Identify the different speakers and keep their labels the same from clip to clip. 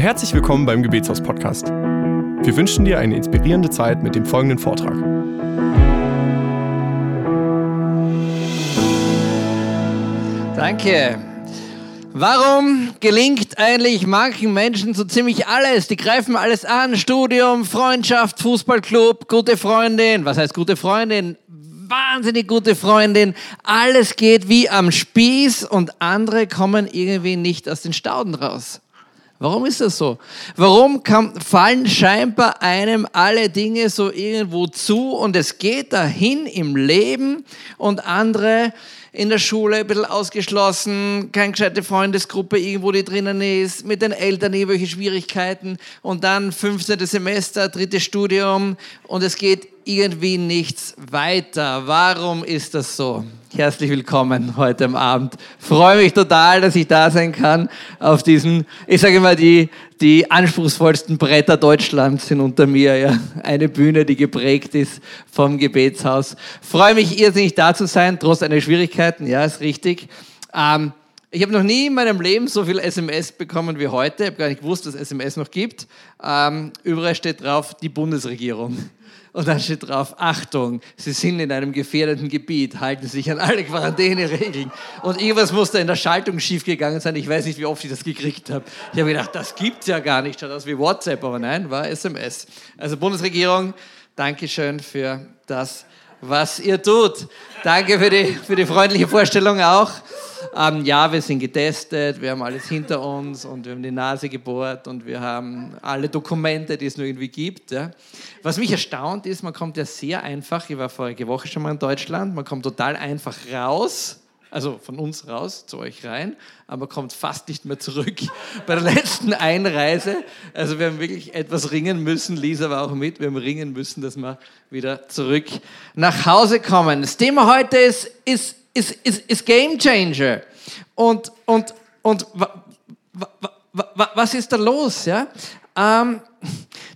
Speaker 1: herzlich willkommen beim Gebetshaus Podcast. Wir wünschen dir eine inspirierende Zeit mit dem folgenden Vortrag.
Speaker 2: Danke. Warum gelingt eigentlich manchen Menschen so ziemlich alles? Die greifen alles an. Studium, Freundschaft, Fußballclub, gute Freundin. Was heißt gute Freundin? Wahnsinnig gute Freundin. Alles geht wie am Spieß und andere kommen irgendwie nicht aus den Stauden raus. Warum ist das so? Warum kann, fallen scheinbar einem alle Dinge so irgendwo zu und es geht dahin im Leben und andere in der Schule ein bisschen ausgeschlossen, keine gescheite Freundesgruppe irgendwo, die drinnen ist, mit den Eltern irgendwelche Schwierigkeiten und dann 15. Semester, drittes Studium und es geht irgendwie nichts weiter. Warum ist das so? Herzlich willkommen heute am Abend. Freue mich total, dass ich da sein kann auf diesen, ich sage mal, die, die anspruchsvollsten Bretter Deutschlands sind unter mir. Ja. Eine Bühne, die geprägt ist vom Gebetshaus. Freue mich irrsinnig da zu sein, trotz einer Schwierigkeiten. Ja, ist richtig. Ähm, ich habe noch nie in meinem Leben so viel SMS bekommen wie heute. Ich habe gar nicht gewusst, dass es SMS noch gibt. Ähm, überall steht drauf, die Bundesregierung. Und dann steht drauf, Achtung, Sie sind in einem gefährdeten Gebiet, halten Sie sich an alle Quarantäneregeln. Und irgendwas muss da in der Schaltung schiefgegangen sein. Ich weiß nicht, wie oft ich das gekriegt habe. Ich habe gedacht, das gibt's ja gar nicht. Schaut aus wie WhatsApp, aber nein, war SMS. Also Bundesregierung, Dankeschön für das, was ihr tut. Danke für die, für die freundliche Vorstellung auch. Ähm, ja, wir sind getestet, wir haben alles hinter uns und wir haben die Nase gebohrt und wir haben alle Dokumente, die es nur irgendwie gibt. Ja. Was mich erstaunt ist, man kommt ja sehr einfach, ich war vorige Woche schon mal in Deutschland, man kommt total einfach raus also von uns raus zu euch rein, aber kommt fast nicht mehr zurück. Bei der letzten Einreise, also wir haben wirklich etwas ringen müssen, Lisa war auch mit, wir haben ringen müssen, dass wir wieder zurück nach Hause kommen. Das Thema heute ist, ist ist, ist, ist Game Changer. Und, und, und was ist da los? Ja? Ähm,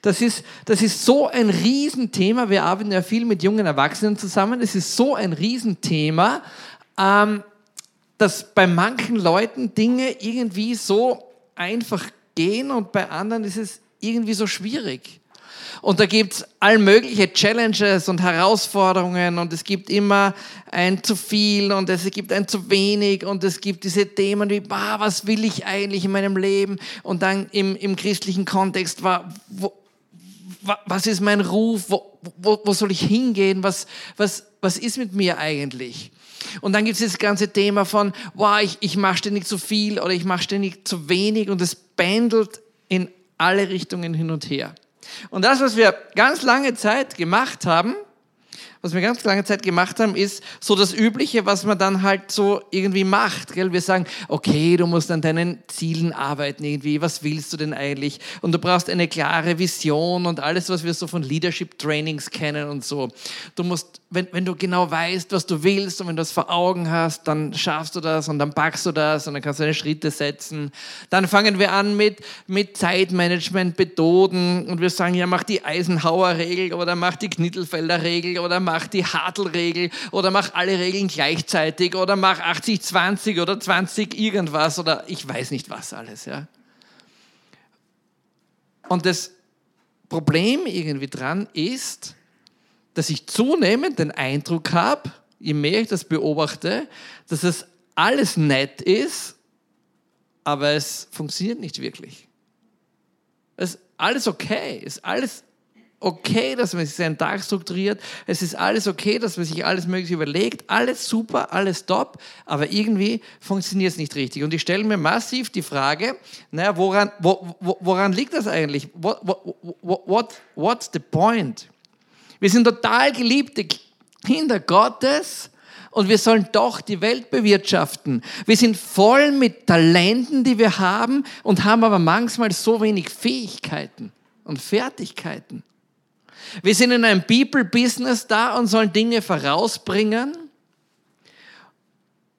Speaker 2: das, ist, das ist so ein Riesenthema. Wir arbeiten ja viel mit jungen Erwachsenen zusammen. Es ist so ein Riesenthema, ähm, dass bei manchen Leuten Dinge irgendwie so einfach gehen und bei anderen ist es irgendwie so schwierig. Und da gibt es all mögliche Challenges und Herausforderungen und es gibt immer ein zu viel und es gibt ein zu wenig und es gibt diese Themen wie, bah, was will ich eigentlich in meinem Leben? Und dann im, im christlichen Kontext war, wo, was ist mein Ruf? Wo, wo, wo soll ich hingehen? Was, was, was ist mit mir eigentlich? Und dann gibt es das ganze Thema von, wow, ich, ich mache ständig zu viel oder ich mache ständig zu wenig und es pendelt in alle Richtungen hin und her. Und das, was wir ganz lange Zeit gemacht haben, was wir ganz lange Zeit gemacht haben, ist so das Übliche, was man dann halt so irgendwie macht. Gell? Wir sagen, okay, du musst an deinen Zielen arbeiten irgendwie. Was willst du denn eigentlich? Und du brauchst eine klare Vision und alles, was wir so von Leadership Trainings kennen und so. Du musst, wenn, wenn du genau weißt, was du willst und wenn du das vor Augen hast, dann schaffst du das und dann packst du das und dann kannst du deine Schritte setzen. Dann fangen wir an mit, mit Zeitmanagement, Methoden und wir sagen, ja, mach die Eisenhower-Regel oder mach die Knittelfelder-Regel oder mach die Hartl-Regel oder mach alle Regeln gleichzeitig oder mach 80-20 oder 20 irgendwas oder ich weiß nicht was alles. Ja. Und das Problem irgendwie dran ist, dass ich zunehmend den Eindruck habe, je mehr ich das beobachte, dass es alles nett ist, aber es funktioniert nicht wirklich. Es ist alles okay, es ist alles okay, dass man sich seinen Tag strukturiert. Es ist alles okay, dass man sich alles Mögliche überlegt. Alles super, alles top, aber irgendwie funktioniert es nicht richtig. Und ich stelle mir massiv die Frage, naja, woran, wo, woran liegt das eigentlich? What, what, what, what's the point? Wir sind total geliebte Kinder Gottes und wir sollen doch die Welt bewirtschaften. Wir sind voll mit Talenten, die wir haben und haben aber manchmal so wenig Fähigkeiten und Fertigkeiten. Wir sind in einem People-Business da und sollen Dinge vorausbringen.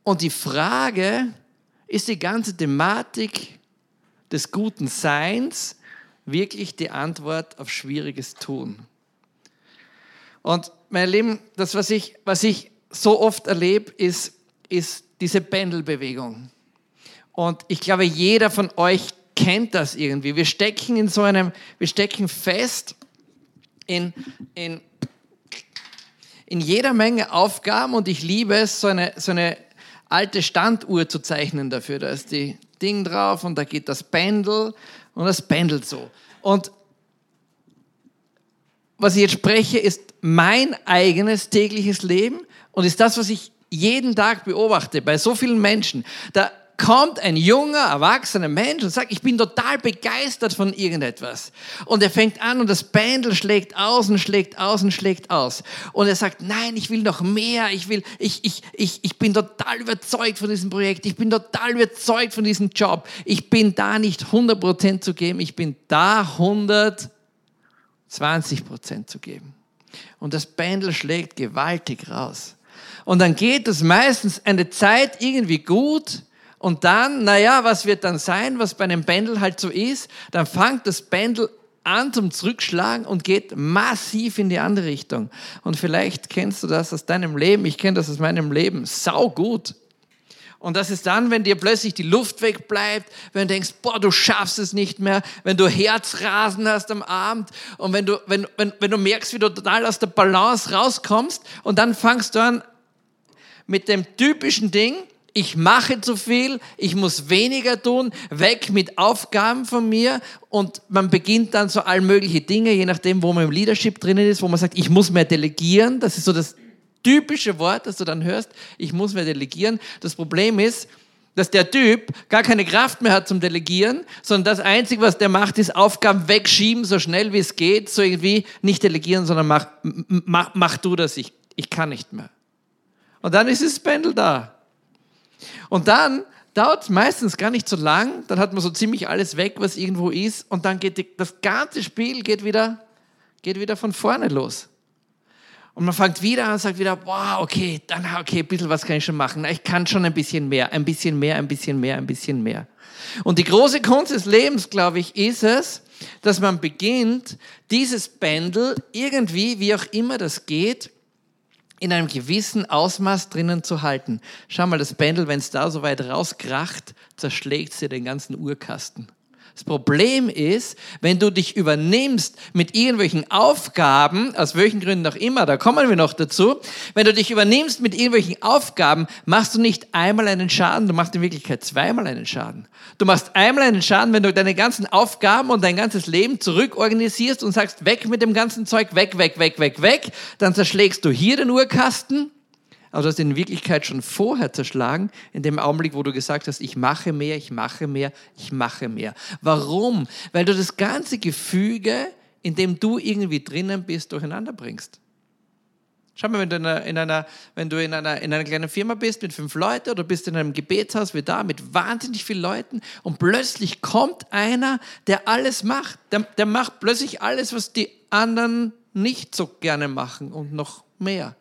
Speaker 2: Und die Frage, ist die ganze Thematik des guten Seins wirklich die Antwort auf schwieriges Tun? Und mein Lieben, das, was ich, was ich so oft erlebe, ist, ist diese Pendelbewegung. Und ich glaube, jeder von euch kennt das irgendwie. Wir stecken in so einem, wir stecken fest in, in, in jeder Menge Aufgaben und ich liebe es, so eine, so eine alte Standuhr zu zeichnen dafür. Da ist die Ding drauf und da geht das Pendel und das pendelt so. Und was ich jetzt spreche, ist mein eigenes tägliches Leben und ist das, was ich jeden Tag beobachte bei so vielen Menschen. Da kommt ein junger, erwachsener Mensch und sagt, ich bin total begeistert von irgendetwas. Und er fängt an und das Pendel schlägt aus und schlägt aus und schlägt aus. Und er sagt, nein, ich will noch mehr, ich will, ich, ich, ich, ich bin total überzeugt von diesem Projekt, ich bin total überzeugt von diesem Job. Ich bin da nicht 100% zu geben, ich bin da 120% zu geben. Und das Pendel schlägt gewaltig raus. Und dann geht es meistens eine Zeit irgendwie gut, und dann, naja, was wird dann sein, was bei einem Pendel halt so ist? Dann fängt das Pendel an zum Zurückschlagen und geht massiv in die andere Richtung. Und vielleicht kennst du das aus deinem Leben, ich kenne das aus meinem Leben, sau gut. Und das ist dann, wenn dir plötzlich die Luft wegbleibt, wenn du denkst, boah, du schaffst es nicht mehr, wenn du Herzrasen hast am Abend und wenn du, wenn, wenn, wenn du merkst, wie du total aus der Balance rauskommst und dann fangst du an mit dem typischen Ding, ich mache zu viel, ich muss weniger tun, weg mit Aufgaben von mir und man beginnt dann so all mögliche Dinge, je nachdem, wo man im Leadership drinnen ist, wo man sagt, ich muss mehr delegieren, das ist so das typische Wort, das du dann hörst, ich muss mehr delegieren. Das Problem ist, dass der Typ gar keine Kraft mehr hat zum Delegieren, sondern das Einzige, was der macht, ist Aufgaben wegschieben, so schnell wie es geht, so irgendwie nicht delegieren, sondern mach, mach, mach du das, ich, ich kann nicht mehr. Und dann ist das Pendel da. Und dann dauert es meistens gar nicht so lang, dann hat man so ziemlich alles weg, was irgendwo ist, und dann geht die, das ganze Spiel geht wieder, geht wieder von vorne los. Und man fängt wieder an und sagt wieder, wow, okay, dann, okay, ein bisschen was kann ich schon machen. Ich kann schon ein bisschen mehr, ein bisschen mehr, ein bisschen mehr, ein bisschen mehr. Und die große Kunst des Lebens, glaube ich, ist es, dass man beginnt, dieses Pendel irgendwie, wie auch immer das geht, in einem gewissen Ausmaß drinnen zu halten. Schau mal, das Pendel, wenn es da so weit rauskracht, zerschlägt sie den ganzen Urkasten. Das Problem ist, wenn du dich übernimmst mit irgendwelchen Aufgaben, aus welchen Gründen auch immer, da kommen wir noch dazu, wenn du dich übernimmst mit irgendwelchen Aufgaben, machst du nicht einmal einen Schaden, du machst in Wirklichkeit zweimal einen Schaden. Du machst einmal einen Schaden, wenn du deine ganzen Aufgaben und dein ganzes Leben zurückorganisierst und sagst, weg mit dem ganzen Zeug, weg, weg, weg, weg, weg, dann zerschlägst du hier den Urkasten aber du hast in Wirklichkeit schon vorher zerschlagen, in dem Augenblick, wo du gesagt hast, ich mache mehr, ich mache mehr, ich mache mehr. Warum? Weil du das ganze Gefüge, in dem du irgendwie drinnen bist, durcheinander bringst. Schau mal, wenn du in einer, in einer, wenn du in einer, in einer kleinen Firma bist mit fünf Leuten oder bist in einem Gebetshaus wie da mit wahnsinnig vielen Leuten und plötzlich kommt einer, der alles macht. Der, der macht plötzlich alles, was die anderen nicht so gerne machen und noch mehr.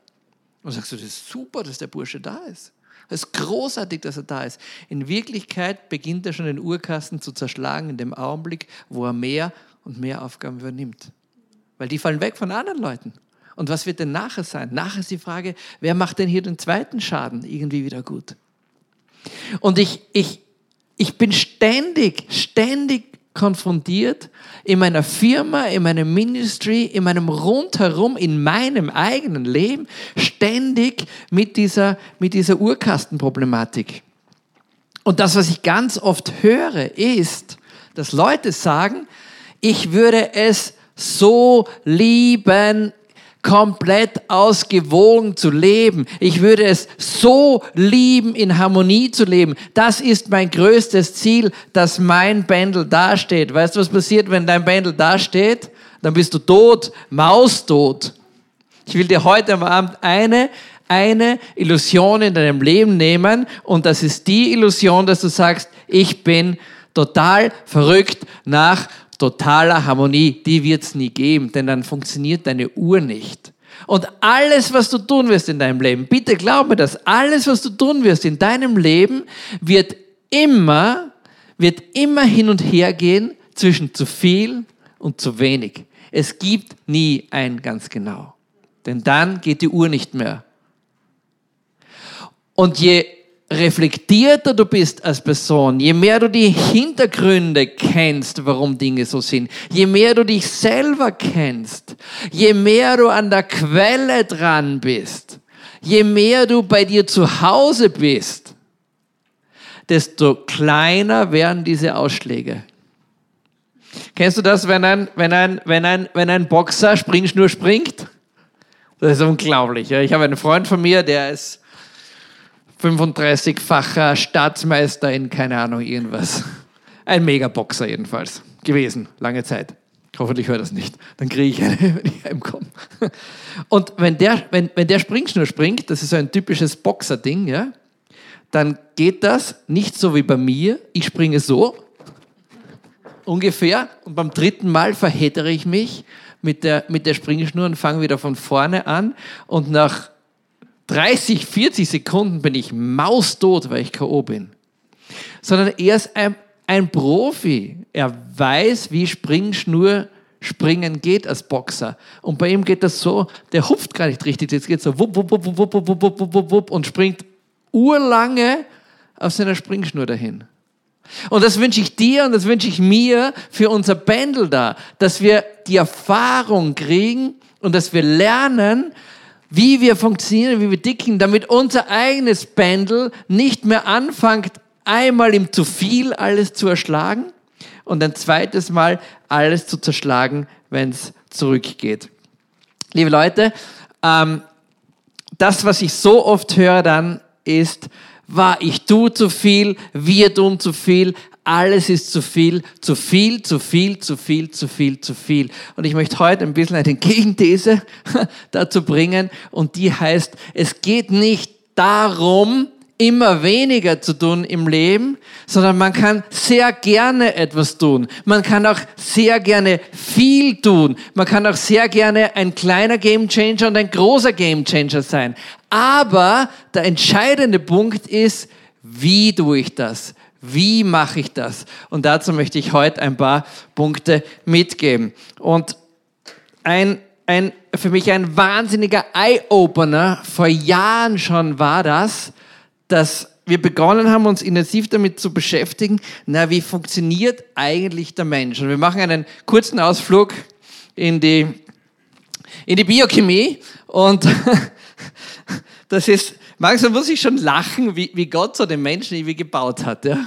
Speaker 2: Und sagst du, das ist super, dass der Bursche da ist. Es ist großartig, dass er da ist. In Wirklichkeit beginnt er schon den Urkasten zu zerschlagen in dem Augenblick, wo er mehr und mehr Aufgaben übernimmt. Weil die fallen weg von anderen Leuten. Und was wird denn nachher sein? Nachher ist die Frage, wer macht denn hier den zweiten Schaden irgendwie wieder gut? Und ich, ich, ich bin ständig, ständig konfrontiert in meiner Firma, in meinem Ministry, in meinem Rundherum, in meinem eigenen Leben ständig mit dieser, mit dieser Urkastenproblematik. Und das, was ich ganz oft höre, ist, dass Leute sagen, ich würde es so lieben, komplett ausgewogen zu leben. Ich würde es so lieben, in Harmonie zu leben. Das ist mein größtes Ziel, dass mein Pendel dasteht. Weißt du, was passiert, wenn dein Pendel dasteht? Dann bist du tot, maustot. Ich will dir heute am Abend eine, eine Illusion in deinem Leben nehmen und das ist die Illusion, dass du sagst, ich bin total verrückt nach totaler Harmonie, die wird es nie geben, denn dann funktioniert deine Uhr nicht. Und alles, was du tun wirst in deinem Leben, bitte glaub mir das, alles, was du tun wirst in deinem Leben, wird immer, wird immer hin und her gehen zwischen zu viel und zu wenig. Es gibt nie ein ganz genau. Denn dann geht die Uhr nicht mehr. Und je reflektierter du bist als Person, je mehr du die Hintergründe kennst, warum Dinge so sind, je mehr du dich selber kennst, je mehr du an der Quelle dran bist, je mehr du bei dir zu Hause bist, desto kleiner werden diese Ausschläge. Kennst du das, wenn ein, wenn ein, wenn ein, wenn ein Boxer Springschnur springt? Das ist unglaublich. Ich habe einen Freund von mir, der ist 35-facher Staatsmeister in keine Ahnung irgendwas. Ein Megaboxer jedenfalls gewesen, lange Zeit. Hoffentlich hört das nicht. Dann kriege ich eine, wenn ich heimkomme. Und wenn der, wenn, wenn der Springschnur springt, das ist so ein typisches Boxer-Ding, ja, dann geht das nicht so wie bei mir. Ich springe so ungefähr und beim dritten Mal verhedere ich mich mit der, mit der Springschnur und fange wieder von vorne an und nach 30, 40 Sekunden bin ich maustot, weil ich K.O. bin. Sondern er ist ein, ein Profi. Er weiß, wie Springschnur springen geht als Boxer. Und bei ihm geht das so, der hupft gar nicht richtig. Jetzt geht so wupp, wupp, wupp, wupp, wupp, wupp, wupp, wupp, wupp und springt urlange auf seiner Springschnur dahin. Und das wünsche ich dir und das wünsche ich mir für unser Pendel da, dass wir die Erfahrung kriegen und dass wir lernen, wie wir funktionieren, wie wir dicken, damit unser eigenes Pendel nicht mehr anfängt, einmal im zu viel alles zu erschlagen und ein zweites Mal alles zu zerschlagen, wenn es zurückgeht. Liebe Leute, ähm, das, was ich so oft höre dann, ist, war ich tue zu viel, wir tun zu viel, alles ist zu viel, zu viel, zu viel, zu viel, zu viel, zu viel. Und ich möchte heute ein bisschen eine Gegenthese dazu bringen und die heißt, es geht nicht darum, immer weniger zu tun im Leben, sondern man kann sehr gerne etwas tun. Man kann auch sehr gerne viel tun. Man kann auch sehr gerne ein kleiner Gamechanger und ein großer Gamechanger sein. Aber der entscheidende Punkt ist, wie tue ich das? Wie mache ich das? Und dazu möchte ich heute ein paar Punkte mitgeben. Und ein, ein, für mich ein wahnsinniger Eye-Opener vor Jahren schon war das, dass wir begonnen haben, uns intensiv damit zu beschäftigen, na, wie funktioniert eigentlich der Mensch? Und wir machen einen kurzen Ausflug in die, in die Biochemie und das ist, manchmal muss ich schon lachen, wie, wie Gott so den Menschen irgendwie gebaut hat. Ja?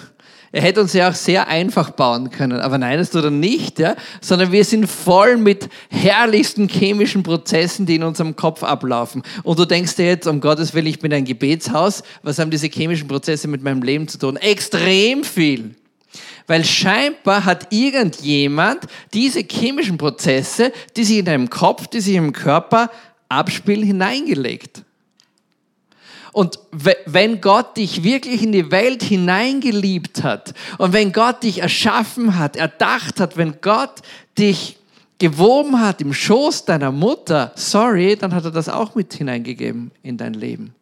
Speaker 2: Er hätte uns ja auch sehr einfach bauen können, aber nein, das tut er nicht, ja? sondern wir sind voll mit herrlichsten chemischen Prozessen, die in unserem Kopf ablaufen. Und du denkst dir jetzt, um Gottes Willen, ich bin ein Gebetshaus, was haben diese chemischen Prozesse mit meinem Leben zu tun? Extrem viel. Weil scheinbar hat irgendjemand diese chemischen Prozesse, die sich in deinem Kopf, die sich im Körper abspielen, hineingelegt. Und wenn Gott dich wirklich in die Welt hineingeliebt hat und wenn Gott dich erschaffen hat, erdacht hat, wenn Gott dich gewoben hat im Schoß deiner Mutter, sorry, dann hat er das auch mit hineingegeben in dein Leben.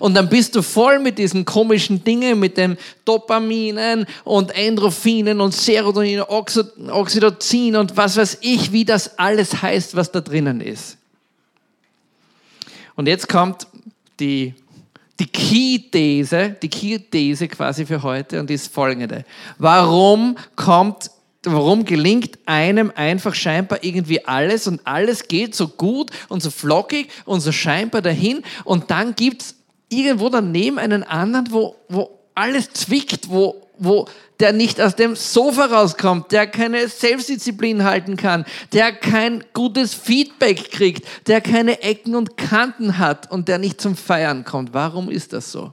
Speaker 2: Und dann bist du voll mit diesen komischen Dingen, mit den Dopaminen und Endorphinen und Serotonin, Oxytocin und was weiß ich, wie das alles heißt, was da drinnen ist. Und jetzt kommt die die Key-These, die Key-These quasi für heute und ist folgende. Warum kommt, warum gelingt einem einfach scheinbar irgendwie alles und alles geht so gut und so flockig und so scheinbar dahin und dann gibt's irgendwo daneben einen anderen, wo, wo alles zwickt, wo, wo der nicht aus dem Sofa rauskommt, der keine Selbstdisziplin halten kann, der kein gutes Feedback kriegt, der keine Ecken und Kanten hat und der nicht zum Feiern kommt. Warum ist das so?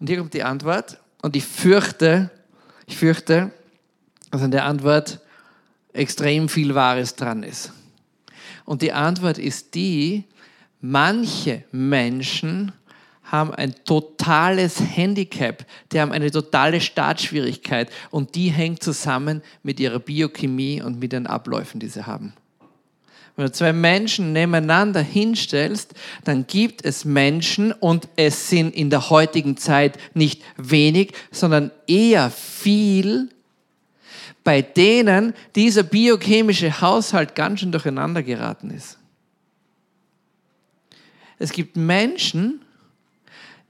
Speaker 2: Und hier kommt die Antwort und ich fürchte, ich fürchte, dass an der Antwort extrem viel Wahres dran ist. Und die Antwort ist die, manche Menschen haben ein totales Handicap, die haben eine totale Startschwierigkeit und die hängt zusammen mit ihrer Biochemie und mit den Abläufen, die sie haben. Wenn du zwei Menschen nebeneinander hinstellst, dann gibt es Menschen und es sind in der heutigen Zeit nicht wenig, sondern eher viel, bei denen dieser biochemische Haushalt ganz schön durcheinander geraten ist. Es gibt Menschen,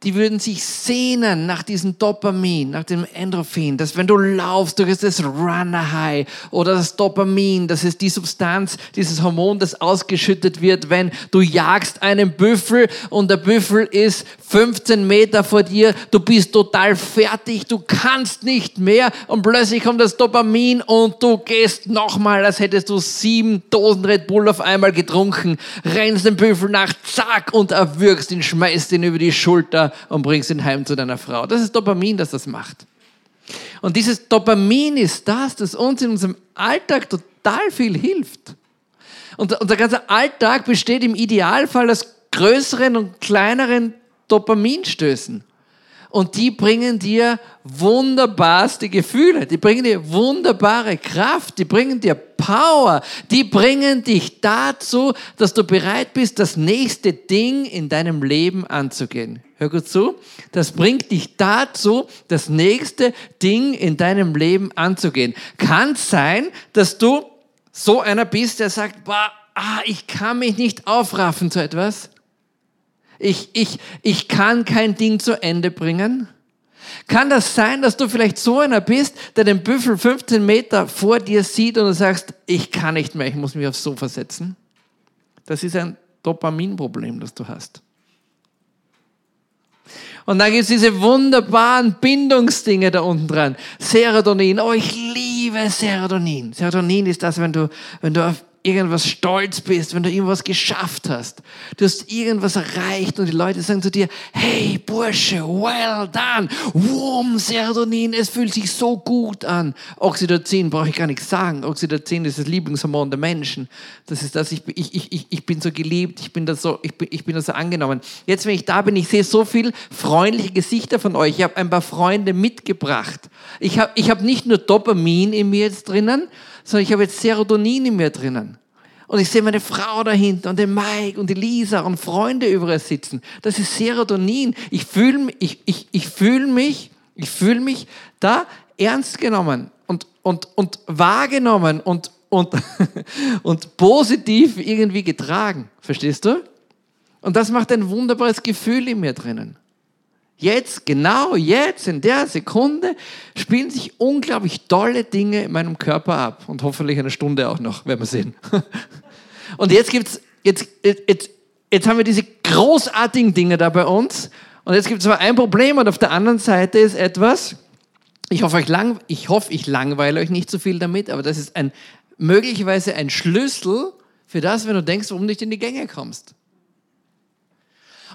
Speaker 2: die würden sich sehnen nach diesem Dopamin, nach dem Endorphin, dass wenn du laufst, du hast das Runner High oder das Dopamin, das ist die Substanz, dieses Hormon, das ausgeschüttet wird, wenn du jagst einen Büffel und der Büffel ist 15 Meter vor dir, du bist total fertig, du kannst nicht mehr und plötzlich kommt das Dopamin und du gehst nochmal, als hättest du sieben Dosen Red Bull auf einmal getrunken, rennst den Büffel nach, zack und erwürgst ihn, schmeißt ihn über die Schulter und bringst ihn heim zu deiner Frau. Das ist Dopamin, das das macht. Und dieses Dopamin ist das, das uns in unserem Alltag total viel hilft. Und unser ganzer Alltag besteht im Idealfall aus größeren und kleineren Dopaminstößen. Und die bringen dir wunderbarste Gefühle, die bringen dir wunderbare Kraft, die bringen dir Power, die bringen dich dazu, dass du bereit bist, das nächste Ding in deinem Leben anzugehen. Hör gut zu, das bringt dich dazu, das nächste Ding in deinem Leben anzugehen. Kann sein, dass du so einer bist, der sagt, boah, ah, ich kann mich nicht aufraffen zu etwas. Ich, ich, ich kann kein Ding zu Ende bringen. Kann das sein, dass du vielleicht so einer bist, der den Büffel 15 Meter vor dir sieht und du sagst, ich kann nicht mehr, ich muss mich aufs Sofa setzen? Das ist ein Dopaminproblem, das du hast. Und dann gibt es diese wunderbaren Bindungsdinge da unten dran. Serotonin. Oh, ich liebe Serotonin. Serotonin ist das, wenn du, wenn du auf irgendwas stolz bist, wenn du irgendwas geschafft hast. Du hast irgendwas erreicht und die Leute sagen zu dir, hey Bursche, well done. Wum, Serotonin, es fühlt sich so gut an. Oxytocin brauche ich gar nicht sagen. Oxytocin ist das Lieblingshormon der Menschen. Das ist das, ich, ich, ich, ich bin so geliebt, ich bin, das so, ich, bin, ich bin das so angenommen. Jetzt, wenn ich da bin, ich sehe so viel freundliche Gesichter von euch. Ich habe ein paar Freunde mitgebracht. Ich habe ich hab nicht nur Dopamin in mir jetzt drinnen, sondern ich habe jetzt Serotonin in mir drinnen. Und ich sehe meine Frau dahinter und den Mike und die Lisa und Freunde überall sitzen. Das ist Serotonin. Ich fühle ich, ich, ich fühl mich, ich fühl mich da ernst genommen und, und, und wahrgenommen und, und, und positiv irgendwie getragen. Verstehst du? Und das macht ein wunderbares Gefühl in mir drinnen. Jetzt, genau jetzt, in der Sekunde, spielen sich unglaublich tolle Dinge in meinem Körper ab. Und hoffentlich eine Stunde auch noch, werden wir sehen. Und jetzt gibt's, jetzt, jetzt, jetzt haben wir diese großartigen Dinge da bei uns. Und jetzt gibt es aber ein Problem und auf der anderen Seite ist etwas, ich hoffe, ich, lang, ich hoffe, ich langweile euch nicht zu so viel damit, aber das ist ein, möglicherweise ein Schlüssel für das, wenn du denkst, warum du nicht in die Gänge kommst.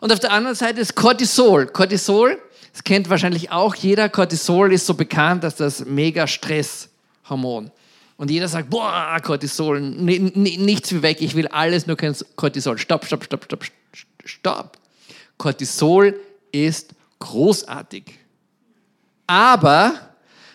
Speaker 2: Und auf der anderen Seite ist Cortisol. Cortisol, das kennt wahrscheinlich auch jeder. Cortisol ist so bekannt als das mega Stresshormon. Und jeder sagt, boah, Cortisol, nichts wie weg, ich will alles, nur kein Cortisol. Stopp, stopp, stopp, stopp, stopp. Cortisol ist großartig. Aber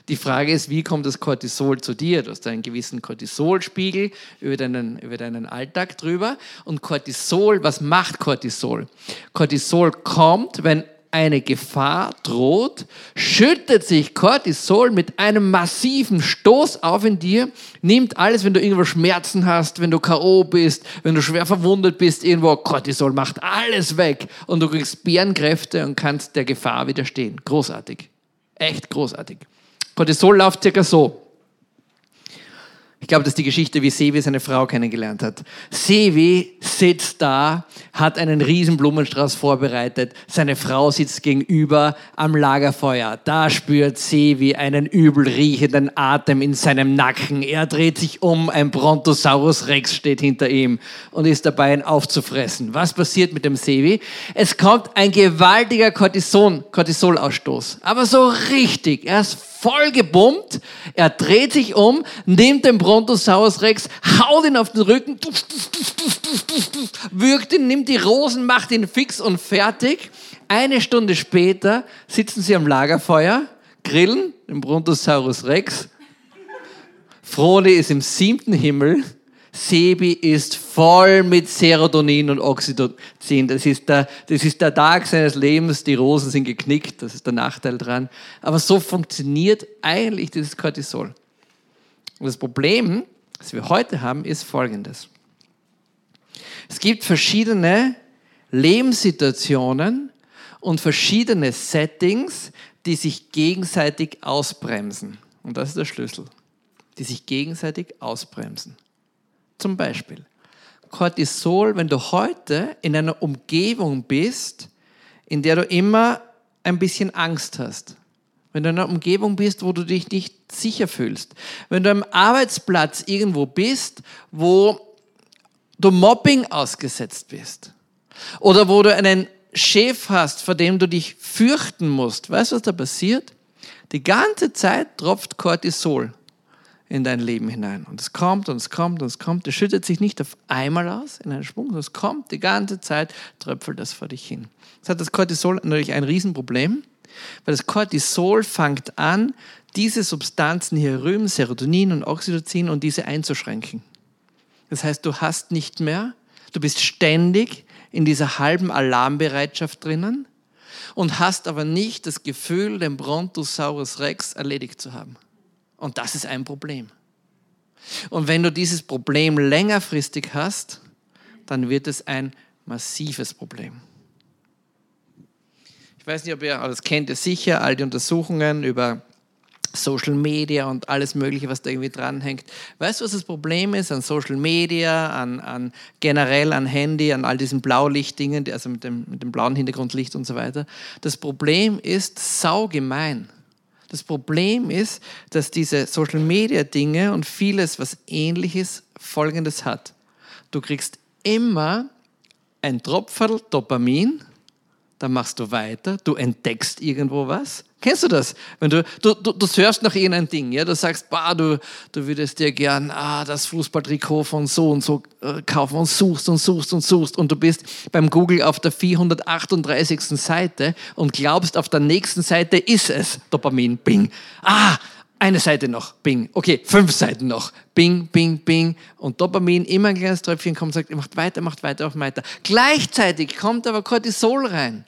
Speaker 2: die Frage ist, wie kommt das Cortisol zu dir? Du hast einen gewissen Cortisolspiegel über deinen, über deinen Alltag drüber. Und Cortisol, was macht Cortisol? Cortisol kommt, wenn eine Gefahr droht, schüttet sich Cortisol mit einem massiven Stoß auf in dir, nimmt alles, wenn du irgendwo Schmerzen hast, wenn du K.O. bist, wenn du schwer verwundet bist, irgendwo, Cortisol macht alles weg und du kriegst Bärenkräfte und kannst der Gefahr widerstehen. Großartig. Echt großartig. Cortisol läuft circa so. Ich glaube, das ist die Geschichte, wie Sevi seine Frau kennengelernt hat. Sevi sitzt da, hat einen riesen Blumenstrauß vorbereitet. Seine Frau sitzt gegenüber am Lagerfeuer. Da spürt Sevi einen übel riechenden Atem in seinem Nacken. Er dreht sich um, ein Brontosaurus Rex steht hinter ihm und ist dabei, ihn aufzufressen. Was passiert mit dem Sevi? Es kommt ein gewaltiger Cortison, Cortisolausstoß. Aber so richtig. Er ist voll gebummt. Er dreht sich um, nimmt den Brontosaurus Rex, haut ihn auf den Rücken, würgt ihn, nimmt die Rosen, macht ihn fix und fertig. Eine Stunde später sitzen sie am Lagerfeuer, grillen den Brontosaurus Rex. Froni ist im siebten Himmel Sebi ist voll mit Serotonin und Oxytocin. Das ist, der, das ist der Tag seines Lebens, die Rosen sind geknickt, das ist der Nachteil dran. Aber so funktioniert eigentlich dieses Cortisol. Und das Problem, das wir heute haben, ist folgendes. Es gibt verschiedene Lebenssituationen und verschiedene Settings, die sich gegenseitig ausbremsen. Und das ist der Schlüssel. Die sich gegenseitig ausbremsen. Zum Beispiel Cortisol, wenn du heute in einer Umgebung bist, in der du immer ein bisschen Angst hast. Wenn du in einer Umgebung bist, wo du dich nicht sicher fühlst. Wenn du am Arbeitsplatz irgendwo bist, wo du Mobbing ausgesetzt bist. Oder wo du einen Chef hast, vor dem du dich fürchten musst. Weißt du, was da passiert? Die ganze Zeit tropft Cortisol in dein Leben hinein. Und es kommt und es kommt und es kommt. Es schüttet sich nicht auf einmal aus in einen Schwung, sondern es kommt die ganze Zeit, tröpfelt das vor dich hin. Das hat das Cortisol natürlich ein Riesenproblem, weil das Cortisol fängt an, diese Substanzen hier rüben, Serotonin und Oxytocin, und diese einzuschränken. Das heißt, du hast nicht mehr, du bist ständig in dieser halben Alarmbereitschaft drinnen und hast aber nicht das Gefühl, den Brontosaurus Rex erledigt zu haben. Und das ist ein Problem. Und wenn du dieses Problem längerfristig hast, dann wird es ein massives Problem. Weiß nicht, ob ihr, das kennt ihr sicher, all die Untersuchungen über Social Media und alles Mögliche, was da irgendwie dranhängt. Weißt du, was das Problem ist an Social Media, an, an generell an Handy, an all diesen Blaulichtdingen, also mit dem, mit dem blauen Hintergrundlicht und so weiter? Das Problem ist saugemein. Das Problem ist, dass diese Social Media Dinge und vieles, was ähnliches, folgendes hat. Du kriegst immer ein Tropferl Dopamin, dann machst du weiter, du entdeckst irgendwo was Kennst du das? Wenn du, du, du, du surfst nach irgendeinem Ding, ja, du sagst, bah, du, du würdest dir gern ah, das Fußballtrikot von so und so äh, kaufen und suchst und suchst und suchst und du bist beim Google auf der 438. Seite und glaubst, auf der nächsten Seite ist es Dopamin, Bing. Ah, eine Seite noch, Bing. Okay, fünf Seiten noch, Bing, Bing, Bing. Und Dopamin, immer ein kleines Tröpfchen kommt sagt, macht weiter, macht weiter, macht weiter. Gleichzeitig kommt aber Cortisol rein.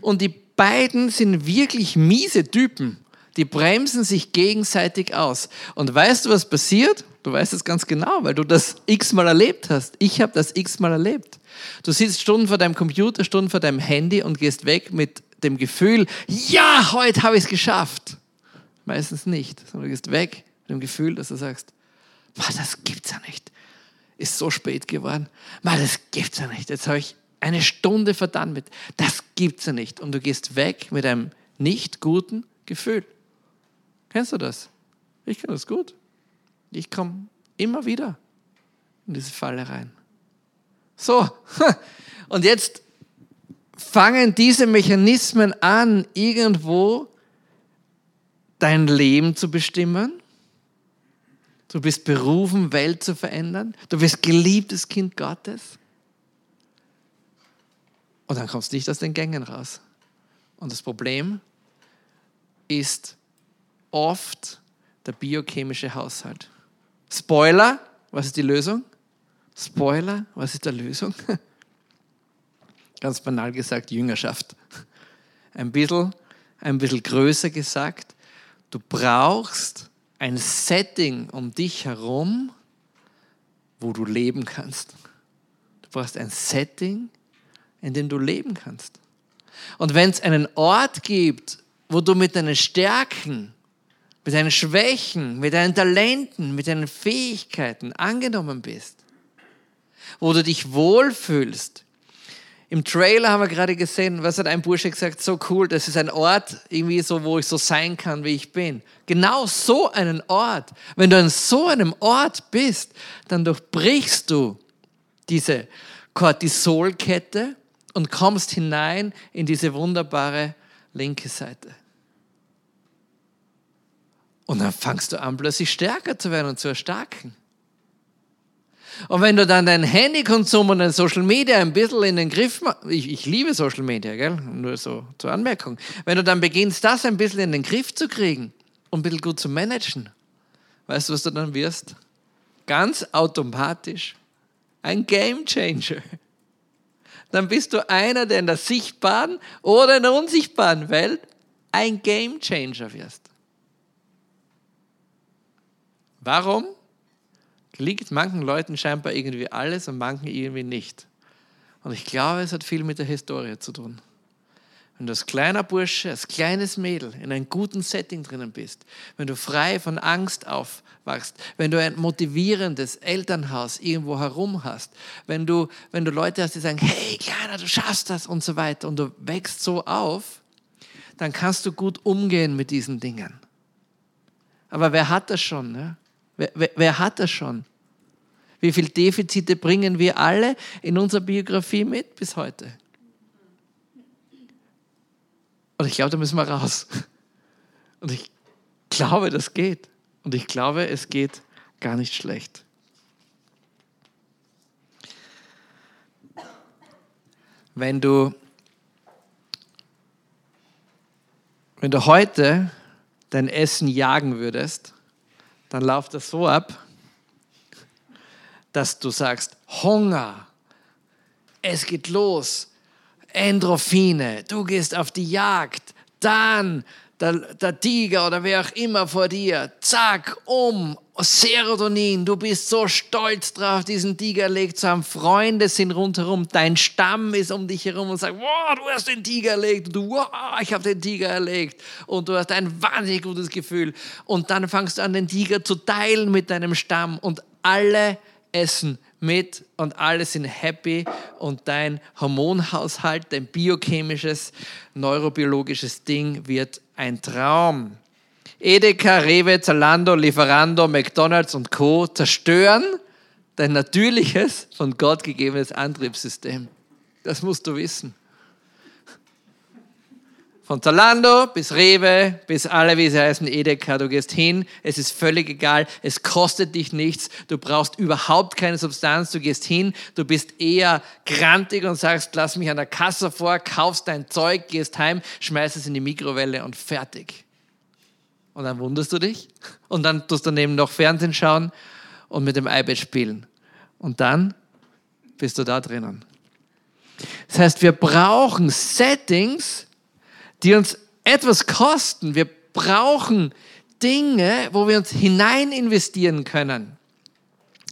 Speaker 2: Und die beiden sind wirklich miese Typen. Die bremsen sich gegenseitig aus. Und weißt du, was passiert? Du weißt es ganz genau, weil du das x-mal erlebt hast. Ich habe das x-mal erlebt. Du sitzt Stunden vor deinem Computer, Stunden vor deinem Handy und gehst weg mit dem Gefühl, ja, heute habe ich es geschafft. Meistens nicht, sondern du gehst weg mit dem Gefühl, dass du sagst, das gibt's ja nicht. Ist so spät geworden. das gibt's ja nicht. Jetzt habe ich eine Stunde verdammt mit. Das gibt's ja nicht. Und du gehst weg mit einem nicht guten Gefühl. Kennst du das? Ich kenne das gut. Ich komme immer wieder in diese Falle rein. So, und jetzt fangen diese Mechanismen an, irgendwo dein Leben zu bestimmen. Du bist berufen, Welt zu verändern. Du bist geliebtes Kind Gottes. Und dann kommst du nicht aus den Gängen raus. Und das Problem ist oft der biochemische Haushalt. Spoiler, was ist die Lösung? Spoiler, was ist die Lösung? Ganz banal gesagt, Jüngerschaft. Ein bisschen, ein bisschen größer gesagt, du brauchst ein Setting um dich herum, wo du leben kannst. Du brauchst ein Setting, in dem du leben kannst. Und wenn es einen Ort gibt, wo du mit deinen Stärken, mit deinen Schwächen, mit deinen Talenten, mit deinen Fähigkeiten angenommen bist, wo du dich wohlfühlst. Im Trailer haben wir gerade gesehen, was hat ein Bursche gesagt, so cool, das ist ein Ort, irgendwie so, wo ich so sein kann, wie ich bin. Genau so einen Ort. Wenn du an so einem Ort bist, dann durchbrichst du diese Cortisolkette und kommst hinein in diese wunderbare linke Seite. Und dann fangst du an, plötzlich stärker zu werden und zu erstarken. Und wenn du dann deinen Handykonsum und dein Social Media ein bisschen in den Griff ich, ich liebe Social Media, gell? nur so zur Anmerkung, wenn du dann beginnst, das ein bisschen in den Griff zu kriegen und ein bisschen gut zu managen, weißt du, was du dann wirst? Ganz automatisch ein Game Changer dann bist du einer, der in der sichtbaren oder in der unsichtbaren Welt ein Game Changer wirst. Warum? Liegt manchen Leuten scheinbar irgendwie alles und manchen irgendwie nicht. Und ich glaube, es hat viel mit der Historie zu tun. Wenn du als kleiner Bursche, als kleines Mädel in einem guten Setting drinnen bist, wenn du frei von Angst aufwachst, wenn du ein motivierendes Elternhaus irgendwo herum hast, wenn du, wenn du Leute hast, die sagen, hey Kleiner, du schaffst das und so weiter und du wächst so auf, dann kannst du gut umgehen mit diesen Dingen. Aber wer hat das schon? Ne? Wer, wer, wer hat das schon? Wie viele Defizite bringen wir alle in unserer Biografie mit bis heute? Und ich glaube, da müssen wir raus. Und ich glaube, das geht. Und ich glaube, es geht gar nicht schlecht. Wenn du, wenn du heute dein Essen jagen würdest, dann läuft das so ab, dass du sagst, Hunger, es geht los, Endorphine, du gehst auf die Jagd, dann der, der Tiger oder wer auch immer vor dir, zack, um, Serotonin, du bist so stolz drauf, diesen Tiger erlegt zu haben. Freunde sind rundherum, dein Stamm ist um dich herum und sagt, wow, du hast den Tiger erlegt. Und du, wow, ich habe den Tiger erlegt. Und du hast ein wahnsinnig gutes Gefühl. Und dann fangst du an, den Tiger zu teilen mit deinem Stamm und alle essen mit und alle sind happy und dein Hormonhaushalt, dein biochemisches, neurobiologisches Ding wird ein Traum. Edeka, Rewe, Zalando, Lieferando, McDonald's und Co. zerstören dein natürliches, von Gott gegebenes Antriebssystem. Das musst du wissen. Von Zalando bis Rewe, bis alle, wie sie heißen, Edeka, du gehst hin, es ist völlig egal, es kostet dich nichts, du brauchst überhaupt keine Substanz, du gehst hin, du bist eher grantig und sagst, lass mich an der Kasse vor, kaufst dein Zeug, gehst heim, schmeißt es in die Mikrowelle und fertig. Und dann wunderst du dich und dann tust du daneben noch Fernsehen schauen und mit dem iPad spielen. Und dann bist du da drinnen. Das heißt, wir brauchen Settings, die uns etwas kosten. Wir brauchen Dinge, wo wir uns hinein investieren können.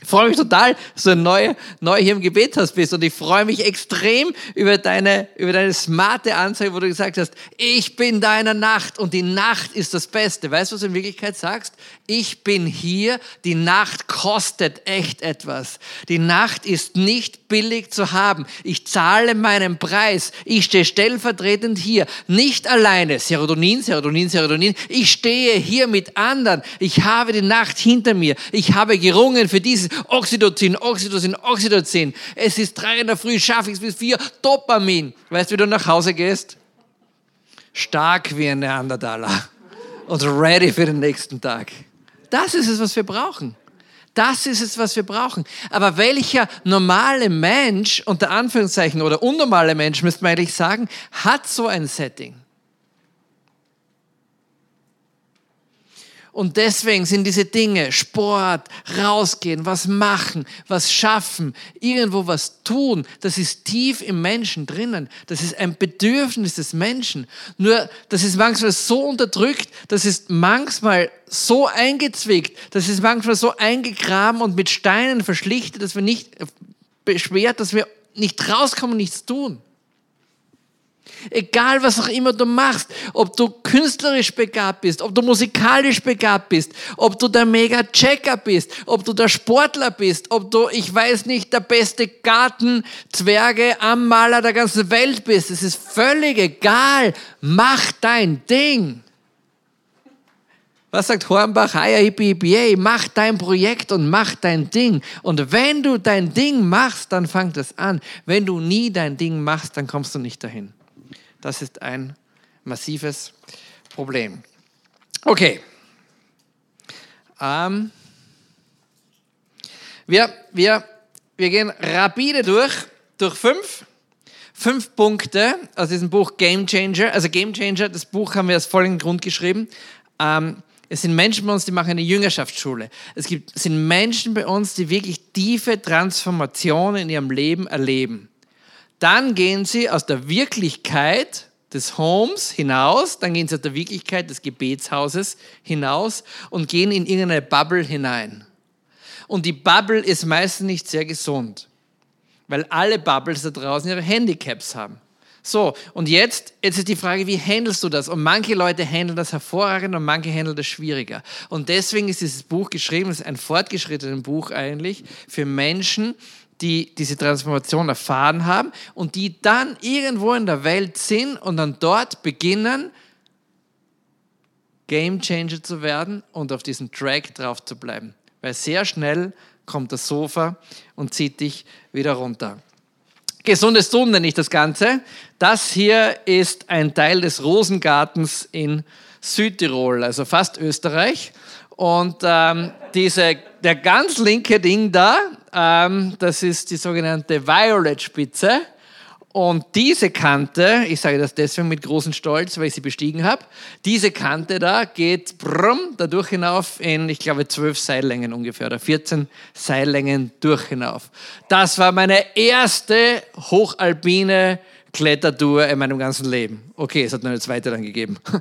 Speaker 2: Freue mich total, dass du neu, neu hier im Gebetshaus bist und ich freue mich extrem über deine, über deine smarte Anzeige, wo du gesagt hast, ich bin deiner Nacht und die Nacht ist das Beste. Weißt du, was du in Wirklichkeit sagst? Ich bin hier, die Nacht kostet echt etwas. Die Nacht ist nicht billig zu haben. Ich zahle meinen Preis. Ich stehe stellvertretend hier, nicht alleine. Serotonin, Serotonin, Serotonin. Ich stehe hier mit anderen. Ich habe die Nacht hinter mir. Ich habe gerungen für dieses Oxytocin, Oxytocin, Oxytocin. Es ist drei in der Früh, schaffe ich es bis vier. Dopamin. Weißt du, wie du nach Hause gehst? Stark wie ein Neandertaler. Und ready für den nächsten Tag. Das ist es, was wir brauchen. Das ist es, was wir brauchen. Aber welcher normale Mensch, unter Anführungszeichen, oder unnormale Mensch, müsste man eigentlich sagen, hat so ein Setting? Und deswegen sind diese Dinge, Sport, rausgehen, was machen, was schaffen, irgendwo was tun, das ist tief im Menschen drinnen. Das ist ein Bedürfnis des Menschen. Nur, das ist manchmal so unterdrückt, das ist manchmal so eingezwickt, das ist manchmal so eingegraben und mit Steinen verschlichtet, dass wir nicht beschwert, dass wir nicht rauskommen, nichts tun. Egal, was auch immer du machst, ob du künstlerisch begabt bist, ob du musikalisch begabt bist, ob du der Mega-Checker bist, ob du der Sportler bist, ob du, ich weiß nicht, der beste Gartenzwerge am Maler der ganzen Welt bist. Es ist völlig egal. Mach dein Ding. Was sagt Hornbach? Hippie, hippie, mach dein Projekt und mach dein Ding. Und wenn du dein Ding machst, dann fängt es an. Wenn du nie dein Ding machst, dann kommst du nicht dahin. Das ist ein massives Problem. Okay. Ähm, wir, wir, wir gehen rapide durch, durch fünf. Fünf Punkte aus diesem Buch Game Changer. Also Game Changer, das Buch haben wir aus folgendem Grund geschrieben. Ähm, es sind Menschen bei uns, die machen eine Jüngerschaftsschule. Es gibt, es sind Menschen bei uns, die wirklich tiefe Transformationen in ihrem Leben erleben. Dann gehen sie aus der Wirklichkeit des Homes hinaus, dann gehen sie aus der Wirklichkeit des Gebetshauses hinaus und gehen in irgendeine Bubble hinein. Und die Bubble ist meistens nicht sehr gesund, weil alle Bubbles da draußen ihre Handicaps haben. So, und jetzt, jetzt ist die Frage, wie handelst du das? Und manche Leute handeln das hervorragend und manche handeln das schwieriger. Und deswegen ist dieses Buch geschrieben, es ist ein fortgeschrittenes Buch eigentlich für Menschen, die diese Transformation erfahren haben und die dann irgendwo in der Welt sind und dann dort beginnen, Game Changer zu werden und auf diesem Track drauf zu bleiben. Weil sehr schnell kommt das Sofa und zieht dich wieder runter. Gesundes Tun nenne ich das Ganze. Das hier ist ein Teil des Rosengartens in Südtirol, also fast Österreich. Und ähm, diese, der ganz linke Ding da, das ist die sogenannte Violet-Spitze. Und diese Kante, ich sage das deswegen mit großem Stolz, weil ich sie bestiegen habe, diese Kante da geht brumm, dadurch hinauf in, ich glaube, zwölf Seillängen ungefähr oder 14 Seillängen durch hinauf. Das war meine erste hochalpine Klettertour in meinem ganzen Leben. Okay, es hat noch eine zweite dann gegeben.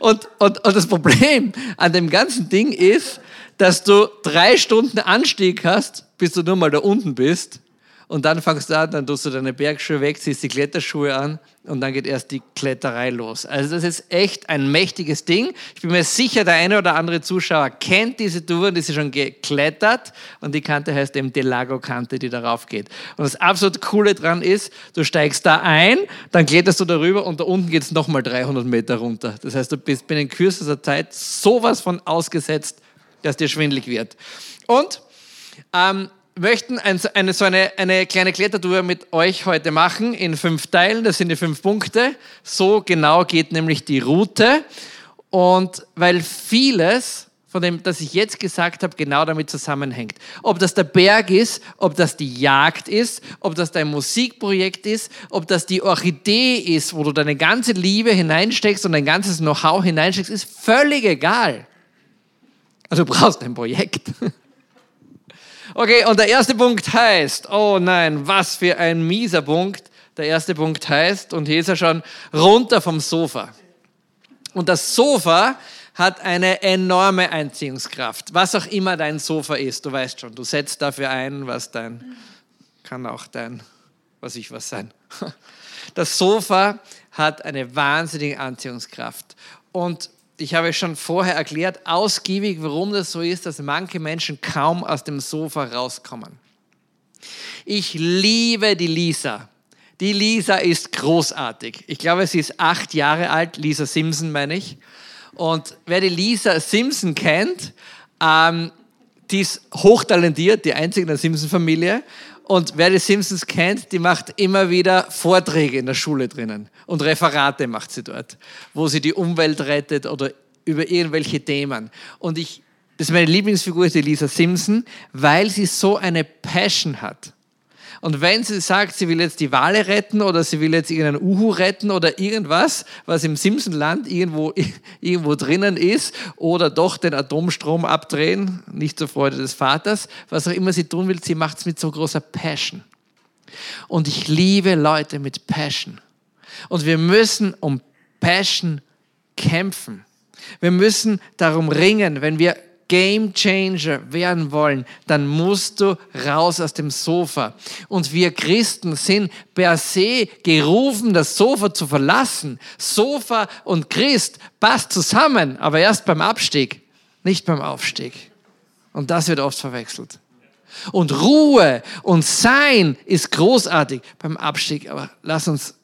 Speaker 2: und, und, und das Problem an dem ganzen Ding ist, dass du drei Stunden Anstieg hast, bis du nur mal da unten bist und dann fangst du an, dann tust du deine Bergschuhe weg, ziehst die Kletterschuhe an und dann geht erst die Kletterei los. Also das ist echt ein mächtiges Ding. Ich bin mir sicher, der eine oder andere Zuschauer kennt diese Tour, die ist schon geklettert und die Kante heißt eben Delago-Kante, die darauf geht. Und das absolut Coole dran ist, du steigst da ein, dann kletterst du darüber und da unten geht es nochmal 300 Meter runter. Das heißt, du bist binnen kürzester Zeit sowas von ausgesetzt, dass dir schwindlig wird. Und ähm, möchten ein, eine, so eine, eine kleine Klettertour mit euch heute machen in fünf Teilen. Das sind die fünf Punkte. So genau geht nämlich die Route. Und weil vieles von dem, das ich jetzt gesagt habe, genau damit zusammenhängt. Ob das der Berg ist, ob das die Jagd ist, ob das dein Musikprojekt ist, ob das die Orchidee ist, wo du deine ganze Liebe hineinsteckst und dein ganzes Know-how hineinsteckst, ist völlig egal. Also du brauchst ein Projekt. Okay, und der erste Punkt heißt, oh nein, was für ein mieser Punkt. Der erste Punkt heißt, und hier ist er schon, runter vom Sofa. Und das Sofa hat eine enorme Einziehungskraft. Was auch immer dein Sofa ist, du weißt schon, du setzt dafür ein, was dein, kann auch dein, was ich was sein. Das Sofa hat eine wahnsinnige Anziehungskraft. Und ich habe schon vorher erklärt, ausgiebig, warum das so ist, dass manche Menschen kaum aus dem Sofa rauskommen. Ich liebe die Lisa. Die Lisa ist großartig. Ich glaube, sie ist acht Jahre alt, Lisa Simpson meine ich. Und wer die Lisa Simpson kennt, ähm, die ist hochtalentiert, die einzige in der Simpson-Familie. Und wer die Simpsons kennt, die macht immer wieder Vorträge in der Schule drinnen und Referate macht sie dort, wo sie die Umwelt rettet oder über irgendwelche Themen. Und ich, das ist meine Lieblingsfigur, die Lisa Simpson, weil sie so eine Passion hat. Und wenn sie sagt, sie will jetzt die Wale retten oder sie will jetzt irgendeinen Uhu retten oder irgendwas, was im Simpsonland irgendwo, irgendwo drinnen ist, oder doch den Atomstrom abdrehen, nicht zur Freude des Vaters, was auch immer sie tun will, sie macht es mit so großer Passion. Und ich liebe Leute mit Passion. Und wir müssen um Passion kämpfen. Wir müssen darum ringen, wenn wir Game Changer werden wollen, dann musst du raus aus dem Sofa. Und wir Christen sind per se gerufen, das Sofa zu verlassen. Sofa und Christ passt zusammen, aber erst beim Abstieg, nicht beim Aufstieg. Und das wird oft verwechselt. Und Ruhe und Sein ist großartig beim Abstieg, aber lass uns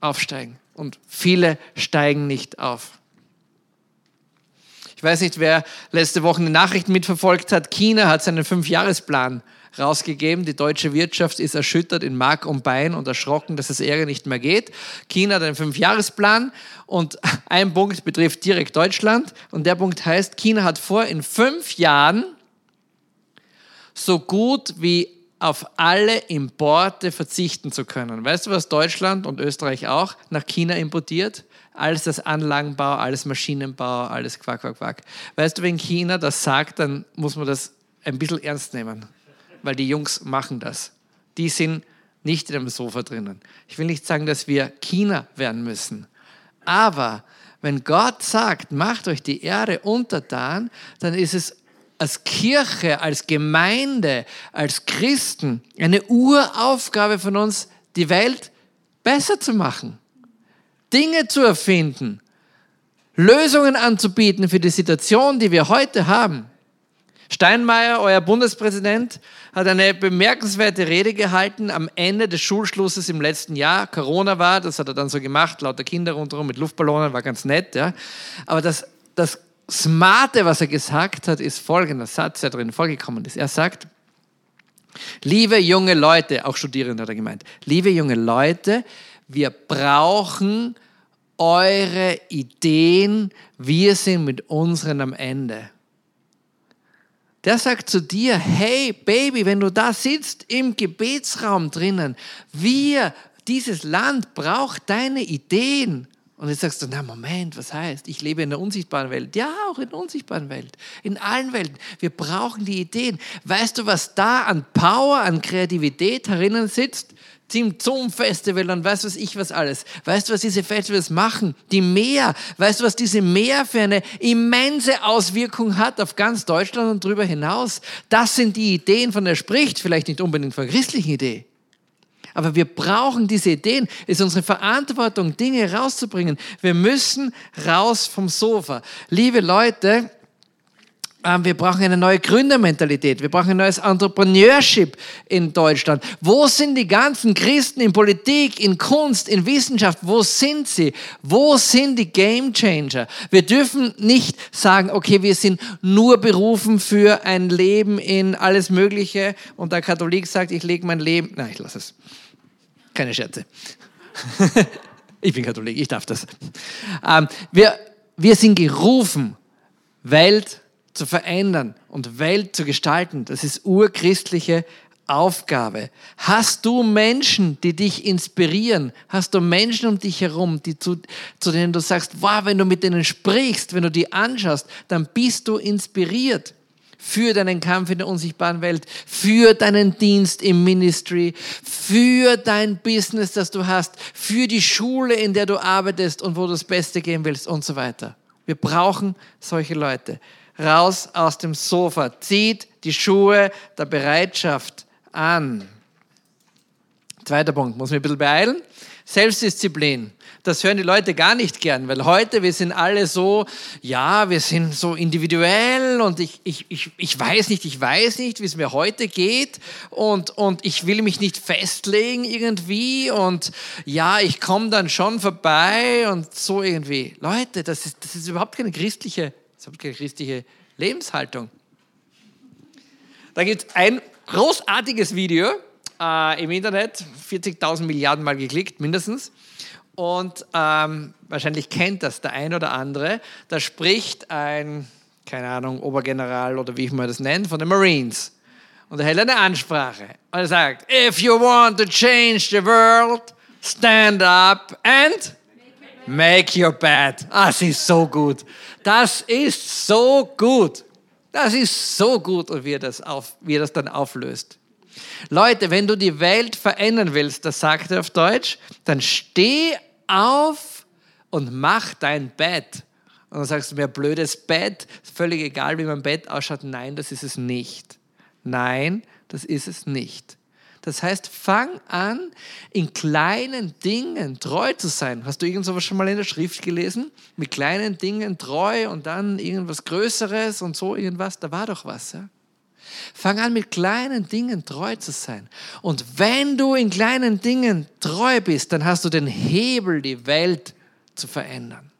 Speaker 2: aufsteigen. Und viele steigen nicht auf. Ich weiß nicht, wer letzte Woche die Nachrichten mitverfolgt hat. China hat seinen Fünfjahresplan rausgegeben. Die deutsche Wirtschaft ist erschüttert in Mark und Bein und erschrocken, dass es Ärger nicht mehr geht. China hat einen Fünfjahresplan und ein Punkt betrifft direkt Deutschland und der Punkt heißt, China hat vor, in fünf Jahren so gut wie auf alle Importe verzichten zu können. Weißt du, was Deutschland und Österreich auch nach China importiert? Alles das Anlagenbau, alles Maschinenbau, alles Quack, Quack, Quack. Weißt du, wenn China das sagt, dann muss man das ein bisschen ernst nehmen, weil die Jungs machen das. Die sind nicht in einem Sofa drinnen. Ich will nicht sagen, dass wir China werden müssen, aber wenn Gott sagt, macht euch die Erde untertan, dann ist es als Kirche, als Gemeinde, als Christen eine Uraufgabe von uns, die Welt besser zu machen, Dinge zu erfinden, Lösungen anzubieten für die Situation, die wir heute haben. Steinmeier, euer Bundespräsident, hat eine bemerkenswerte Rede gehalten am Ende des Schulschlusses im letzten Jahr. Corona war, das hat er dann so gemacht, lauter Kinder rundherum mit Luftballonen, war ganz nett. Ja. Aber das, das Smarte, was er gesagt hat, ist folgender Satz, der drin vorgekommen ist. Er sagt, liebe junge Leute, auch Studierende hat er gemeint, liebe junge Leute, wir brauchen eure Ideen, wir sind mit unseren am Ende. Der sagt zu dir, hey Baby, wenn du da sitzt im Gebetsraum drinnen, wir, dieses Land braucht deine Ideen. Und jetzt sagst du, na Moment, was heißt, ich lebe in der unsichtbaren Welt. Ja, auch in der unsichtbaren Welt, in allen Welten. Wir brauchen die Ideen. Weißt du, was da an Power, an Kreativität herinnen sitzt? Team Zoom Festival und weißt was ich was alles. Weißt du, was diese Festivals machen? Die Meer. Weißt du, was diese Meer für eine immense Auswirkung hat auf ganz Deutschland und darüber hinaus? Das sind die Ideen, von der er spricht. Vielleicht nicht unbedingt von christlichen Ideen. Aber wir brauchen diese Ideen. Es ist unsere Verantwortung, Dinge rauszubringen. Wir müssen raus vom Sofa. Liebe Leute, wir brauchen eine neue Gründermentalität. Wir brauchen ein neues Entrepreneurship in Deutschland. Wo sind die ganzen Christen in Politik, in Kunst, in Wissenschaft? Wo sind sie? Wo sind die Game Changer? Wir dürfen nicht sagen, okay, wir sind nur berufen für ein Leben in alles Mögliche und der Katholik sagt, ich lege mein Leben. Nein, ich lasse es. Keine Scherze. ich bin Katholik, ich darf das. Ähm, wir, wir sind gerufen, Welt zu verändern und Welt zu gestalten. Das ist urchristliche Aufgabe. Hast du Menschen, die dich inspirieren? Hast du Menschen um dich herum, die zu, zu denen du sagst, wow, wenn du mit denen sprichst, wenn du die anschaust, dann bist du inspiriert für deinen Kampf in der unsichtbaren Welt, für deinen Dienst im Ministry, für dein Business, das du hast, für die Schule, in der du arbeitest und wo du das Beste geben willst und so weiter. Wir brauchen solche Leute. Raus aus dem Sofa, zieht die Schuhe der Bereitschaft an. Zweiter Punkt, muss mich ein bisschen beeilen. Selbstdisziplin das hören die Leute gar nicht gern, weil heute wir sind alle so, ja, wir sind so individuell und ich, ich, ich, ich weiß nicht, ich weiß nicht, wie es mir heute geht und, und ich will mich nicht festlegen irgendwie und ja, ich komme dann schon vorbei und so irgendwie. Leute, das ist, das ist überhaupt keine christliche, das ist keine christliche Lebenshaltung. Da gibt es ein großartiges Video äh, im Internet, 40.000 Milliarden Mal geklickt mindestens. Und ähm, wahrscheinlich kennt das der ein oder andere. Da spricht ein, keine Ahnung, Obergeneral oder wie ich mal das nenne, von den Marines. Und er hält eine Ansprache. Und er sagt, if you want to change the world, stand up and make your bed. Ah, das ist so gut. Das ist so gut. Das ist so gut, und wie er das, auf, wie das dann auflöst. Leute, wenn du die Welt verändern willst, das sagt er auf Deutsch, dann steh auf und mach dein Bett. Und dann sagst du mir, blödes Bett, völlig egal, wie mein Bett ausschaut. Nein, das ist es nicht. Nein, das ist es nicht. Das heißt, fang an, in kleinen Dingen treu zu sein. Hast du irgend sowas schon mal in der Schrift gelesen? Mit kleinen Dingen treu und dann irgendwas Größeres und so irgendwas. Da war doch was. Ja? Fang an, mit kleinen Dingen treu zu sein. Und wenn du in kleinen Dingen treu bist, dann hast du den Hebel, die Welt zu verändern.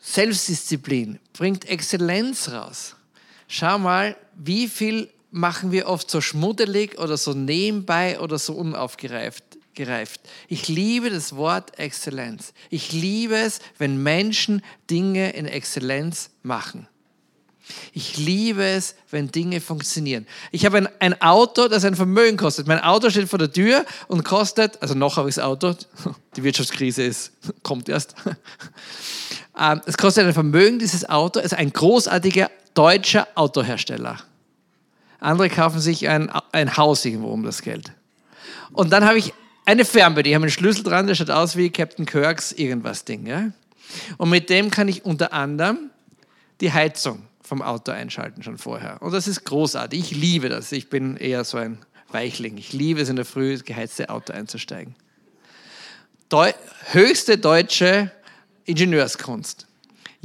Speaker 2: Selbstdisziplin bringt Exzellenz raus. Schau mal, wie viel machen wir oft so schmuddelig oder so nebenbei oder so unaufgereift gereift. Ich liebe das Wort Exzellenz. Ich liebe es, wenn Menschen Dinge in Exzellenz machen. Ich liebe es, wenn Dinge funktionieren. Ich habe ein, ein, Auto, das ein Vermögen kostet. Mein Auto steht vor der Tür und kostet, also noch habe ich das Auto, die Wirtschaftskrise ist, kommt erst. Ähm, es kostet ein Vermögen, dieses Auto. Es ist ein großartiger deutscher Autohersteller. Andere kaufen sich ein, ein Haus irgendwo um das Geld. Und dann habe ich eine Fernbedienung, die haben einen Schlüssel dran, der schaut aus wie Captain Kirks irgendwas Ding. Ja? Und mit dem kann ich unter anderem die Heizung vom Auto einschalten schon vorher. Und das ist großartig. Ich liebe das. Ich bin eher so ein Weichling. Ich liebe es in der Früh, ins geheizte Auto einzusteigen. Deu höchste deutsche Ingenieurskunst.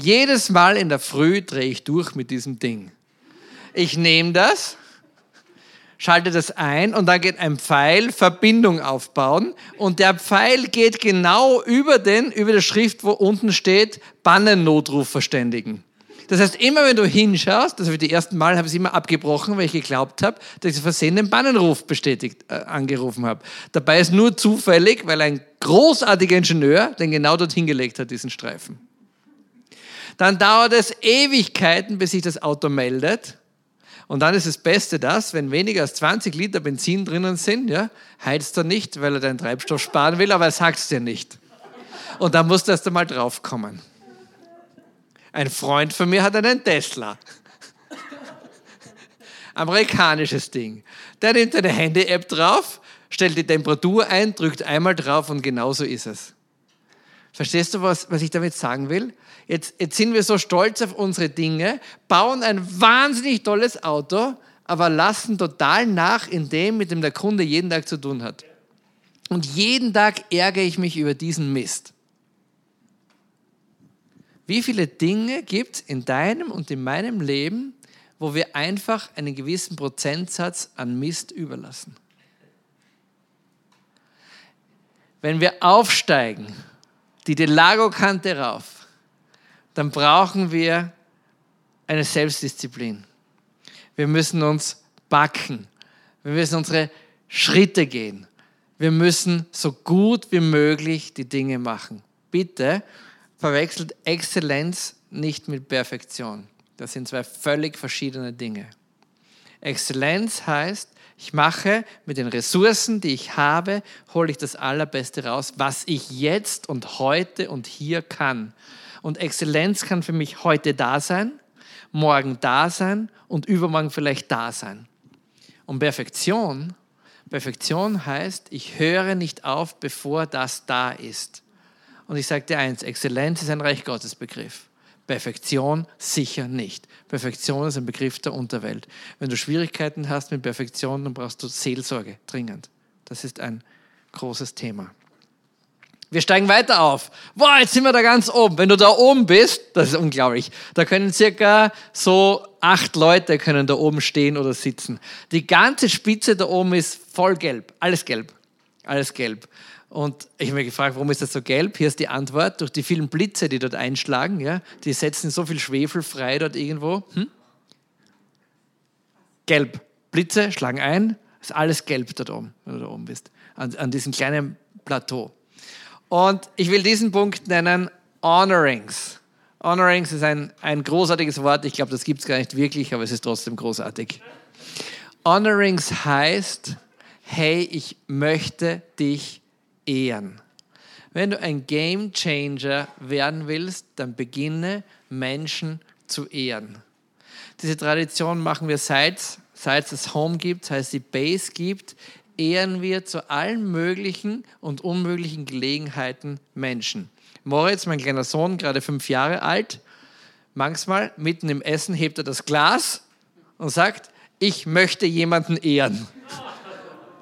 Speaker 2: Jedes Mal in der Früh drehe ich durch mit diesem Ding. Ich nehme das, schalte das ein und dann geht ein Pfeil Verbindung aufbauen und der Pfeil geht genau über den über der Schrift, wo unten steht Bannennotruf verständigen. Das heißt, immer wenn du hinschaust, also für die ersten Mal habe ich es immer abgebrochen, weil ich geglaubt habe, dass ich versehen den Bannenruf bestätigt, äh, angerufen habe. Dabei ist nur zufällig, weil ein großartiger Ingenieur den genau dorthin gelegt hat, diesen Streifen. Dann dauert es Ewigkeiten, bis sich das Auto meldet. Und dann ist das Beste das, wenn weniger als 20 Liter Benzin drinnen sind, ja, heizt er nicht, weil er deinen Treibstoff sparen will, aber er sagt es dir nicht. Und da musst du erst einmal draufkommen. Ein Freund von mir hat einen Tesla. Amerikanisches Ding. Der nimmt eine Handy-App drauf, stellt die Temperatur ein, drückt einmal drauf und genau so ist es. Verstehst du, was, was ich damit sagen will? Jetzt, jetzt sind wir so stolz auf unsere Dinge, bauen ein wahnsinnig tolles Auto, aber lassen total nach in dem, mit dem der Kunde jeden Tag zu tun hat. Und jeden Tag ärgere ich mich über diesen Mist. Wie viele Dinge gibt es in deinem und in meinem Leben, wo wir einfach einen gewissen Prozentsatz an Mist überlassen? Wenn wir aufsteigen, die Delago-Kante rauf, dann brauchen wir eine Selbstdisziplin. Wir müssen uns backen. Wir müssen unsere Schritte gehen. Wir müssen so gut wie möglich die Dinge machen. Bitte verwechselt Exzellenz nicht mit Perfektion. Das sind zwei völlig verschiedene Dinge. Exzellenz heißt, ich mache mit den Ressourcen, die ich habe, hole ich das Allerbeste raus, was ich jetzt und heute und hier kann. Und Exzellenz kann für mich heute da sein, morgen da sein und übermorgen vielleicht da sein. Und Perfektion, Perfektion heißt, ich höre nicht auf, bevor das da ist. Und ich sage dir eins, Exzellenz ist ein Reich Gottes Begriff. Perfektion sicher nicht. Perfektion ist ein Begriff der Unterwelt. Wenn du Schwierigkeiten hast mit Perfektion, dann brauchst du Seelsorge dringend. Das ist ein großes Thema. Wir steigen weiter auf. Wow, jetzt sind wir da ganz oben. Wenn du da oben bist, das ist unglaublich. Da können circa so acht Leute können da oben stehen oder sitzen. Die ganze Spitze da oben ist voll gelb. Alles gelb. Alles gelb. Und ich habe mich gefragt, warum ist das so gelb? Hier ist die Antwort, durch die vielen Blitze, die dort einschlagen, ja, die setzen so viel Schwefel frei dort irgendwo. Hm? Gelb. Blitze schlagen ein, ist alles gelb dort oben, wenn du da oben bist, an, an diesem kleinen Plateau. Und ich will diesen Punkt nennen, Honorings. Honorings ist ein, ein großartiges Wort, ich glaube, das gibt es gar nicht wirklich, aber es ist trotzdem großartig. Honorings heißt, hey, ich möchte dich ehren. Wenn du ein Game Changer werden willst, dann beginne Menschen zu ehren. Diese Tradition machen wir seit, seit es Home gibt, seit es die Base gibt, ehren wir zu allen möglichen und unmöglichen Gelegenheiten Menschen. Moritz, mein kleiner Sohn, gerade fünf Jahre alt, manchmal mitten im Essen hebt er das Glas und sagt, ich möchte jemanden ehren.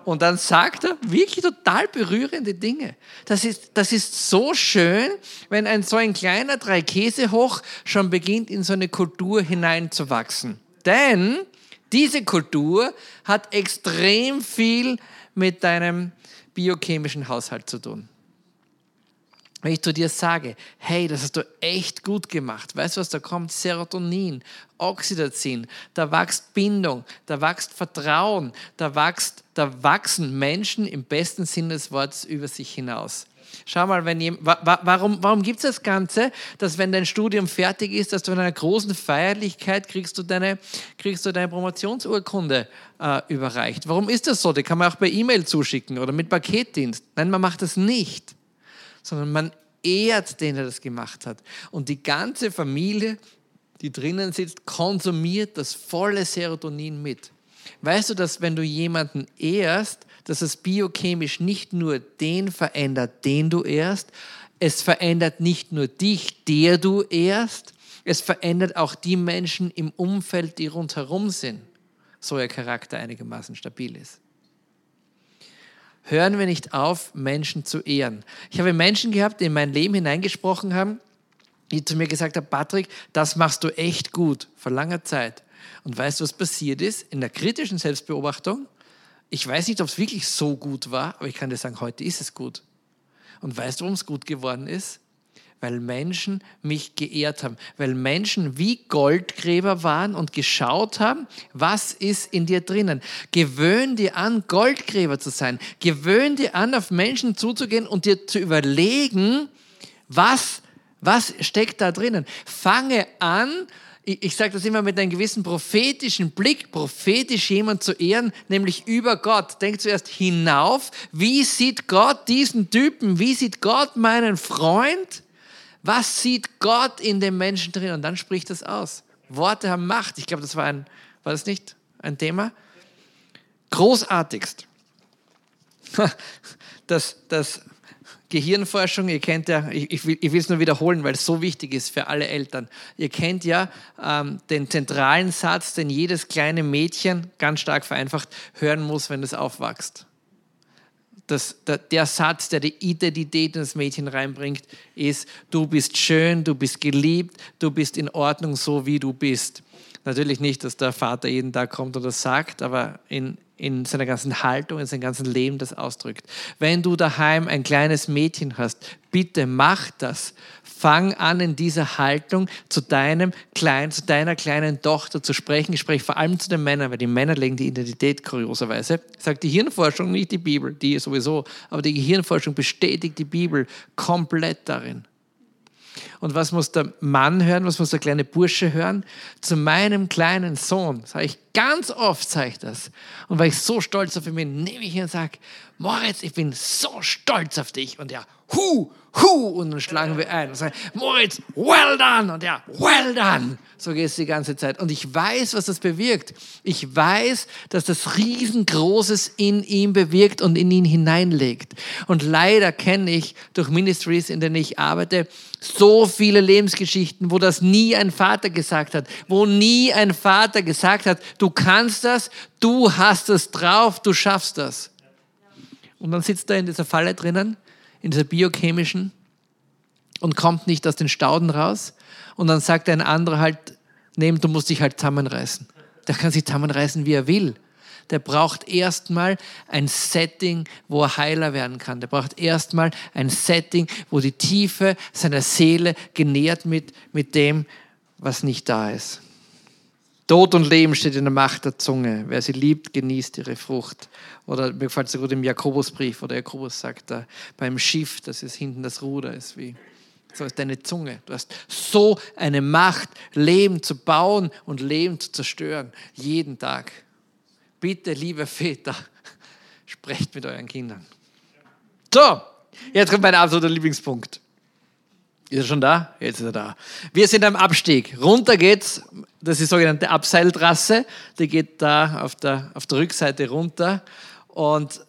Speaker 2: Und dann sagt er wirklich total berührende Dinge. Das ist, das ist so schön, wenn ein so ein kleiner Drei-Käse-Hoch schon beginnt, in so eine Kultur hineinzuwachsen. Denn diese Kultur hat extrem viel mit deinem biochemischen Haushalt zu tun. Wenn ich zu dir sage, hey, das hast du echt gut gemacht, weißt du was, da kommt Serotonin, Oxytocin, da wächst Bindung, da wächst Vertrauen, da, wächst, da wachsen Menschen im besten Sinne des Wortes über sich hinaus. Schau mal, wenn jemand, warum, warum gibt es das Ganze, dass wenn dein Studium fertig ist, dass du in einer großen Feierlichkeit kriegst du deine, kriegst du deine Promotionsurkunde äh, überreicht? Warum ist das so? Die kann man auch per E-Mail zuschicken oder mit Paketdienst. Nein, man macht das nicht sondern man ehrt den, der das gemacht hat. Und die ganze Familie, die drinnen sitzt, konsumiert das volle Serotonin mit. Weißt du, dass wenn du jemanden ehrst, dass es biochemisch nicht nur den verändert, den du ehrst, es verändert nicht nur dich, der du ehrst, Es verändert auch die Menschen im Umfeld, die rundherum sind, so ihr Charakter einigermaßen stabil ist. Hören wir nicht auf, Menschen zu ehren. Ich habe Menschen gehabt, die in mein Leben hineingesprochen haben, die zu mir gesagt haben, Patrick, das machst du echt gut, vor langer Zeit. Und weißt du, was passiert ist? In der kritischen Selbstbeobachtung, ich weiß nicht, ob es wirklich so gut war, aber ich kann dir sagen, heute ist es gut. Und weißt du, warum es gut geworden ist? Weil Menschen mich geehrt haben, weil Menschen wie Goldgräber waren und geschaut haben, was ist in dir drinnen. Gewöhn dir an, Goldgräber zu sein. Gewöhn dir an, auf Menschen zuzugehen und dir zu überlegen, was, was steckt da drinnen. Fange an, ich, ich sage das immer mit einem gewissen prophetischen Blick, prophetisch jemand zu ehren, nämlich über Gott. Denk zuerst hinauf, wie sieht Gott diesen Typen, wie sieht Gott meinen Freund? Was sieht Gott in dem Menschen drin? Und dann spricht das aus. Worte haben Macht. Ich glaube, das war ein, war das nicht ein Thema? Großartigst. Das, das Gehirnforschung, ihr kennt ja, ich, ich will es nur wiederholen, weil es so wichtig ist für alle Eltern. Ihr kennt ja ähm, den zentralen Satz, den jedes kleine Mädchen, ganz stark vereinfacht, hören muss, wenn es aufwächst. Das, der, der Satz, der die Identität in das Mädchen reinbringt, ist, du bist schön, du bist geliebt, du bist in Ordnung, so wie du bist. Natürlich nicht, dass der Vater jeden Tag kommt und das sagt, aber in, in seiner ganzen Haltung, in seinem ganzen Leben das ausdrückt. Wenn du daheim ein kleines Mädchen hast, bitte mach das. Fang an, in dieser Haltung zu deinem kleinen, zu deiner kleinen Tochter zu sprechen. Ich spreche vor allem zu den Männern, weil die Männer legen die Identität kurioserweise. Sagt die Hirnforschung, nicht die Bibel, die sowieso, aber die Gehirnforschung bestätigt die Bibel komplett darin. Und was muss der Mann hören? Was muss der kleine Bursche hören? Zu meinem kleinen Sohn, sage ich ganz oft, sage ich das. Und weil ich so stolz auf ihn bin, nehme ich ihn und sage, Moritz, ich bin so stolz auf dich. Und ja, hu, hu, und dann schlagen wir ein und sagen, Moritz, well done, und ja, well done. So geht es die ganze Zeit. Und ich weiß, was das bewirkt. Ich weiß, dass das Riesengroßes in ihm bewirkt und in ihn hineinlegt. Und leider kenne ich durch Ministries, in denen ich arbeite, so viele Lebensgeschichten, wo das nie ein Vater gesagt hat, wo nie ein Vater gesagt hat, du kannst das, du hast es drauf, du schaffst das. Und dann sitzt er in dieser Falle drinnen in dieser biochemischen und kommt nicht aus den Stauden raus. Und dann sagt ein anderer halt, nehm, du musst dich halt zusammenreißen. Der kann sich zusammenreißen, wie er will. Der braucht erstmal ein Setting, wo er heiler werden kann. Der braucht erstmal ein Setting, wo die Tiefe seiner Seele genährt mit, mit dem, was nicht da ist. Tod und Leben steht in der Macht der Zunge. Wer sie liebt, genießt ihre Frucht. Oder mir gefällt es so gut im Jakobusbrief, wo der Jakobus sagt, da, beim Schiff, das ist hinten das Ruder ist, wie so ist deine Zunge. Du hast so eine Macht, Leben zu bauen und Leben zu zerstören. Jeden Tag. Bitte, liebe Väter, sprecht mit euren Kindern. So, jetzt kommt mein absoluter Lieblingspunkt. Ist er schon da? Jetzt ist er da. Wir sind am Abstieg. Runter geht's. Das ist die sogenannte Abseiltrasse. Die geht da auf der, auf der Rückseite runter. Und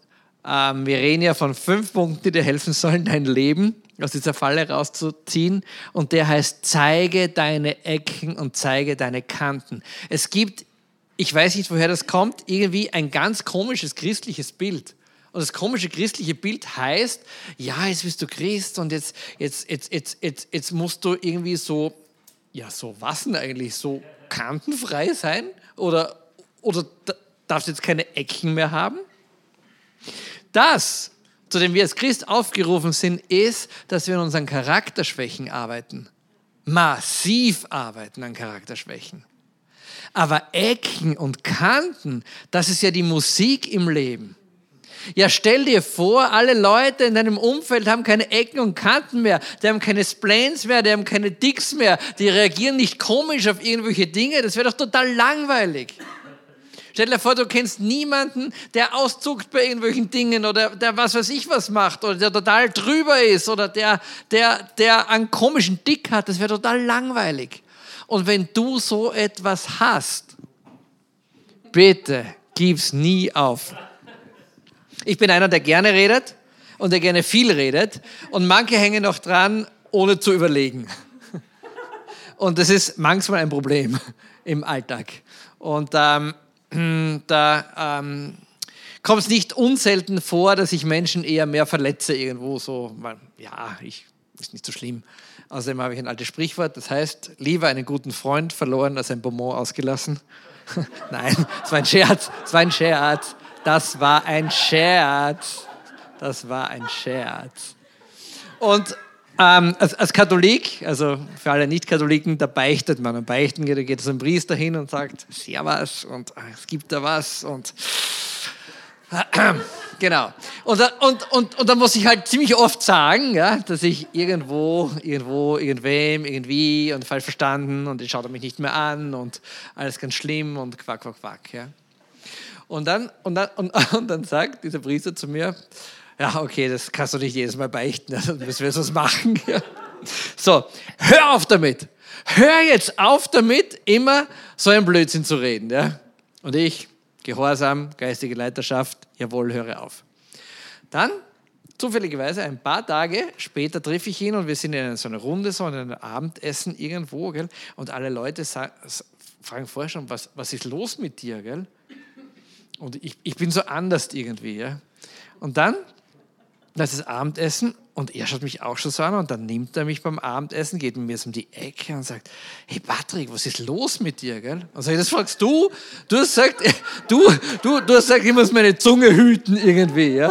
Speaker 2: ähm, wir reden ja von fünf Punkten, die dir helfen sollen, dein Leben aus dieser Falle rauszuziehen. Und der heißt, zeige deine Ecken und zeige deine Kanten. Es gibt, ich weiß nicht, woher das kommt, irgendwie ein ganz komisches christliches Bild. Und das komische christliche Bild heißt, ja, jetzt bist du Christ und jetzt, jetzt, jetzt, jetzt, jetzt, jetzt musst du irgendwie so, ja, so was denn eigentlich, so kantenfrei sein? Oder, oder darfst jetzt keine Ecken mehr haben? Das, zu dem wir als Christ aufgerufen sind, ist, dass wir an unseren Charakterschwächen arbeiten. Massiv arbeiten an Charakterschwächen. Aber Ecken und Kanten, das ist ja die Musik im Leben. Ja, stell dir vor, alle Leute in deinem Umfeld haben keine Ecken und Kanten mehr, die haben keine Splains mehr, die haben keine Dicks mehr, die reagieren nicht komisch auf irgendwelche Dinge. Das wäre doch total langweilig. Stell dir vor, du kennst niemanden, der auszuckt bei irgendwelchen Dingen oder der was weiß ich was macht oder der total drüber ist oder der, der, der einen komischen Dick hat. Das wäre total langweilig. Und wenn du so etwas hast, bitte gib's nie auf. Ich bin einer, der gerne redet und der gerne viel redet. Und manche hängen noch dran, ohne zu überlegen. und das ist manchmal ein Problem im Alltag. Und ähm, da ähm, kommt es nicht unselten vor, dass ich Menschen eher mehr verletze irgendwo so, ja, ich, ist nicht so schlimm. Außerdem habe ich ein altes Sprichwort, das heißt, lieber einen guten Freund verloren als ein Bonbon ausgelassen. Nein, es war ein Scherz, es war ein Scherz. Das war ein Scherz. Das war ein Scherz. Und ähm, als, als, Katholik, also für alle Nicht-Katholiken, da beichtet man. Und beichten geht, da geht so ein Priester hin und sagt, Servus und es gibt da was und genau. Und, und, und, und dann muss ich halt ziemlich oft sagen, ja, dass ich irgendwo, irgendwo, irgendwem, irgendwie und falsch verstanden und jetzt schaut mich nicht mehr an und alles ganz schlimm und quack, quack, quack. Ja. Und, dann, und, dann, und, und dann sagt dieser Priester zu mir, ja, okay, das kannst du nicht jedes Mal beichten, also müssen wir was machen. So, hör auf damit. Hör jetzt auf damit, immer so einen Blödsinn zu reden. Ja. Und ich, Gehorsam, geistige Leiterschaft, jawohl, höre auf. Dann, zufälligerweise, ein paar Tage später treffe ich ihn und wir sind in so einer Runde, so in einem Abendessen irgendwo, gell? und alle Leute sagen, fragen vorher schon, was, was ist los mit dir? Gell? Und ich, ich bin so anders irgendwie. Ja? Und dann das ist Abendessen und er schaut mich auch schon so an und dann nimmt er mich beim Abendessen, geht mit mir so um die Ecke und sagt, hey Patrick, was ist los mit dir? Gell? Und sag ich, das fragst du? Du hast gesagt, du, du, du hast gesagt, ich muss meine Zunge hüten irgendwie. Ja?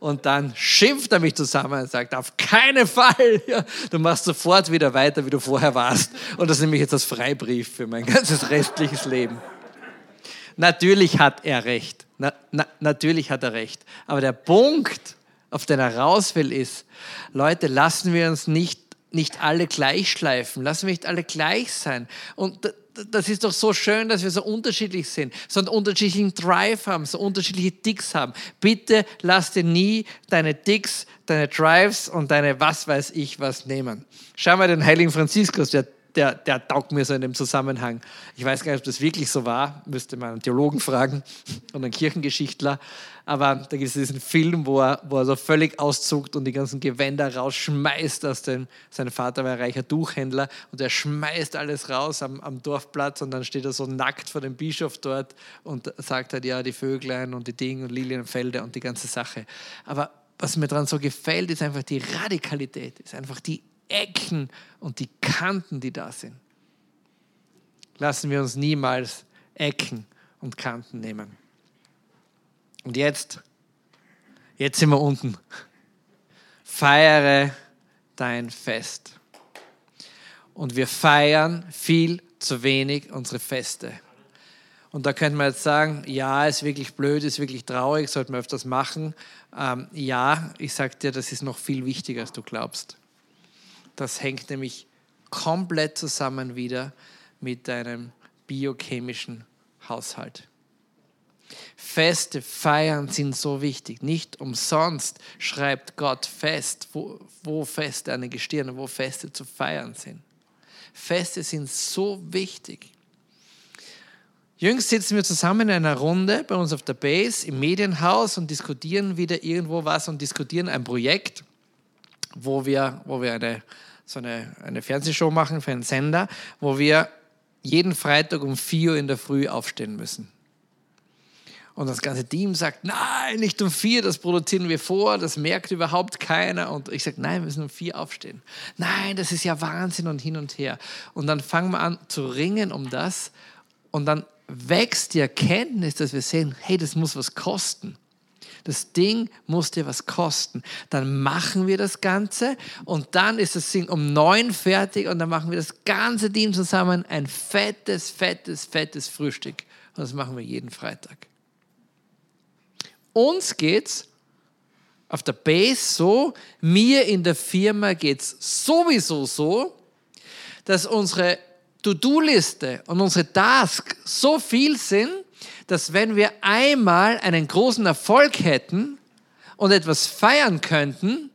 Speaker 2: Und dann schimpft er mich zusammen und sagt, auf keinen Fall, ja, du machst sofort wieder weiter, wie du vorher warst. Und das nehme ich jetzt als Freibrief für mein ganzes restliches Leben. Natürlich hat er recht. Na, na, natürlich hat er recht. Aber der Punkt, auf den er raus will, ist, Leute, lassen wir uns nicht, nicht alle gleich schleifen, lassen wir nicht alle gleich sein. Und das ist doch so schön, dass wir so unterschiedlich sind, so einen unterschiedlichen Drive haben, so unterschiedliche Dicks haben. Bitte lass dir nie deine Dicks, deine Drives und deine was weiß ich was nehmen. Schau mal den heiligen Franziskus, der der, der taugt mir so in dem Zusammenhang. Ich weiß gar nicht, ob das wirklich so war, müsste man einen Theologen fragen und einen Kirchengeschichtler. Aber da gibt es diesen Film, wo er, wo er so völlig auszuckt und die ganzen Gewänder rausschmeißt aus dem, sein Vater war ein reicher Tuchhändler und er schmeißt alles raus am, am Dorfplatz und dann steht er so nackt vor dem Bischof dort und sagt halt, ja, die Vöglein und die Dinge und Lilienfelder und die ganze Sache. Aber was mir daran so gefällt, ist einfach die Radikalität, ist einfach die Ecken und die Kanten, die da sind. Lassen wir uns niemals Ecken und Kanten nehmen. Und jetzt, jetzt sind wir unten. Feiere dein Fest. Und wir feiern viel zu wenig unsere Feste. Und da könnte man jetzt sagen, ja, ist wirklich blöd, ist wirklich traurig, sollte man öfters machen. Ähm, ja, ich sage dir, das ist noch viel wichtiger, als du glaubst. Das hängt nämlich komplett zusammen wieder mit deinem biochemischen Haushalt. Feste Feiern sind so wichtig. Nicht umsonst schreibt Gott fest, wo, wo Feste an den Gestirnen, wo Feste zu feiern sind. Feste sind so wichtig. Jüngst sitzen wir zusammen in einer Runde bei uns auf der Base im Medienhaus und diskutieren wieder irgendwo was und diskutieren ein Projekt, wo wir, wo wir eine so eine, eine Fernsehshow machen für einen Sender, wo wir jeden Freitag um 4 Uhr in der Früh aufstehen müssen. Und das ganze Team sagt, nein, nicht um vier, das produzieren wir vor, das merkt überhaupt keiner. Und ich sage, nein, wir müssen um vier aufstehen. Nein, das ist ja Wahnsinn und hin und her. Und dann fangen wir an zu ringen um das. Und dann wächst die Erkenntnis, dass wir sehen, hey, das muss was kosten. Das Ding muss dir was kosten. Dann machen wir das Ganze und dann ist das Ding um neun fertig und dann machen wir das ganze Team zusammen ein fettes, fettes, fettes Frühstück. Und das machen wir jeden Freitag. Uns geht's auf der Base so, mir in der Firma geht es sowieso so, dass unsere To-Do-Liste und unsere Tasks so viel sind, dass wenn wir einmal einen großen Erfolg hätten und etwas feiern könnten,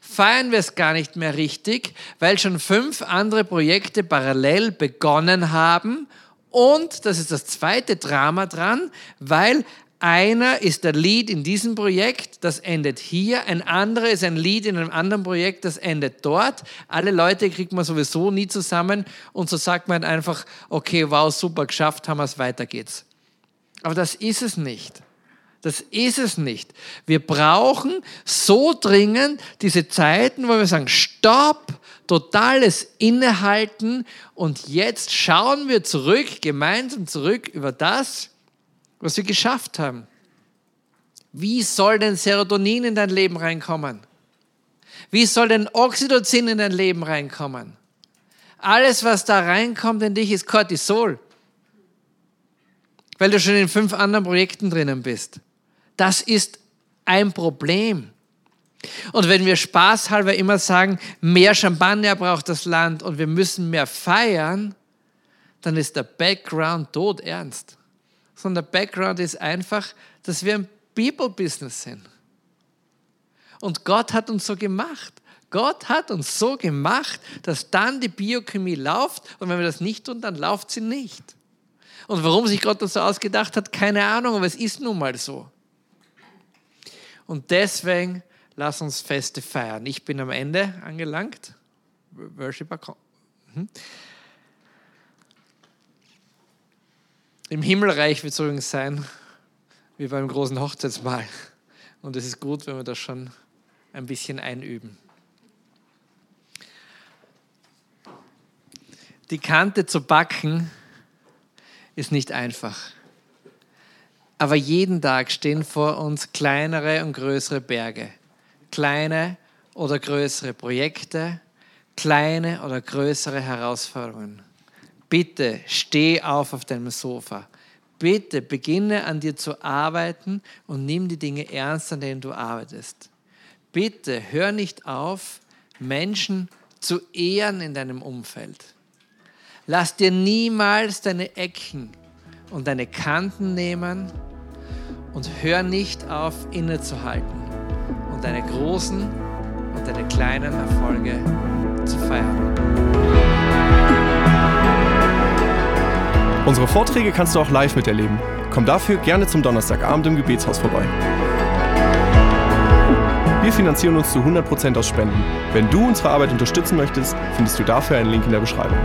Speaker 2: feiern wir es gar nicht mehr richtig, weil schon fünf andere Projekte parallel begonnen haben. Und, das ist das zweite Drama dran, weil einer ist der Lead in diesem Projekt, das endet hier. Ein anderer ist ein Lead in einem anderen Projekt, das endet dort. Alle Leute kriegt man sowieso nie zusammen und so sagt man einfach, okay, wow, super, geschafft haben wir es, weiter geht's. Aber das ist es nicht. Das ist es nicht. Wir brauchen so dringend diese Zeiten, wo wir sagen, stopp, totales Innehalten und jetzt schauen wir zurück, gemeinsam zurück über das, was wir geschafft haben. Wie soll denn Serotonin in dein Leben reinkommen? Wie soll denn Oxytocin in dein Leben reinkommen? Alles, was da reinkommt in dich, ist Cortisol. Weil du schon in fünf anderen Projekten drinnen bist. Das ist ein Problem. Und wenn wir spaßhalber immer sagen, mehr Champagner braucht das Land und wir müssen mehr feiern, dann ist der Background tot ernst sondern der Background ist einfach, dass wir ein People-Business sind. Und Gott hat uns so gemacht. Gott hat uns so gemacht, dass dann die Biochemie läuft und wenn wir das nicht tun, dann läuft sie nicht. Und warum sich Gott das so ausgedacht hat, keine Ahnung, aber es ist nun mal so. Und deswegen lass uns Feste feiern. Ich bin am Ende angelangt. Worshipper. Mhm. Im Himmelreich wird es übrigens sein, wie beim großen Hochzeitsmahl. Und es ist gut, wenn wir das schon ein bisschen einüben. Die Kante zu backen ist nicht einfach. Aber jeden Tag stehen vor uns kleinere und größere Berge. Kleine oder größere Projekte, kleine oder größere Herausforderungen. Bitte steh auf auf deinem Sofa. Bitte beginne an dir zu arbeiten und nimm die Dinge ernst, an denen du arbeitest. Bitte hör nicht auf, Menschen zu ehren in deinem Umfeld. Lass dir niemals deine Ecken und deine Kanten nehmen und hör nicht auf, innezuhalten und deine großen und deine kleinen Erfolge zu feiern.
Speaker 1: Unsere Vorträge kannst du auch live miterleben. Komm dafür gerne zum Donnerstagabend im Gebetshaus vorbei. Wir finanzieren uns zu 100% aus Spenden. Wenn du unsere Arbeit unterstützen möchtest, findest du dafür einen Link in der Beschreibung.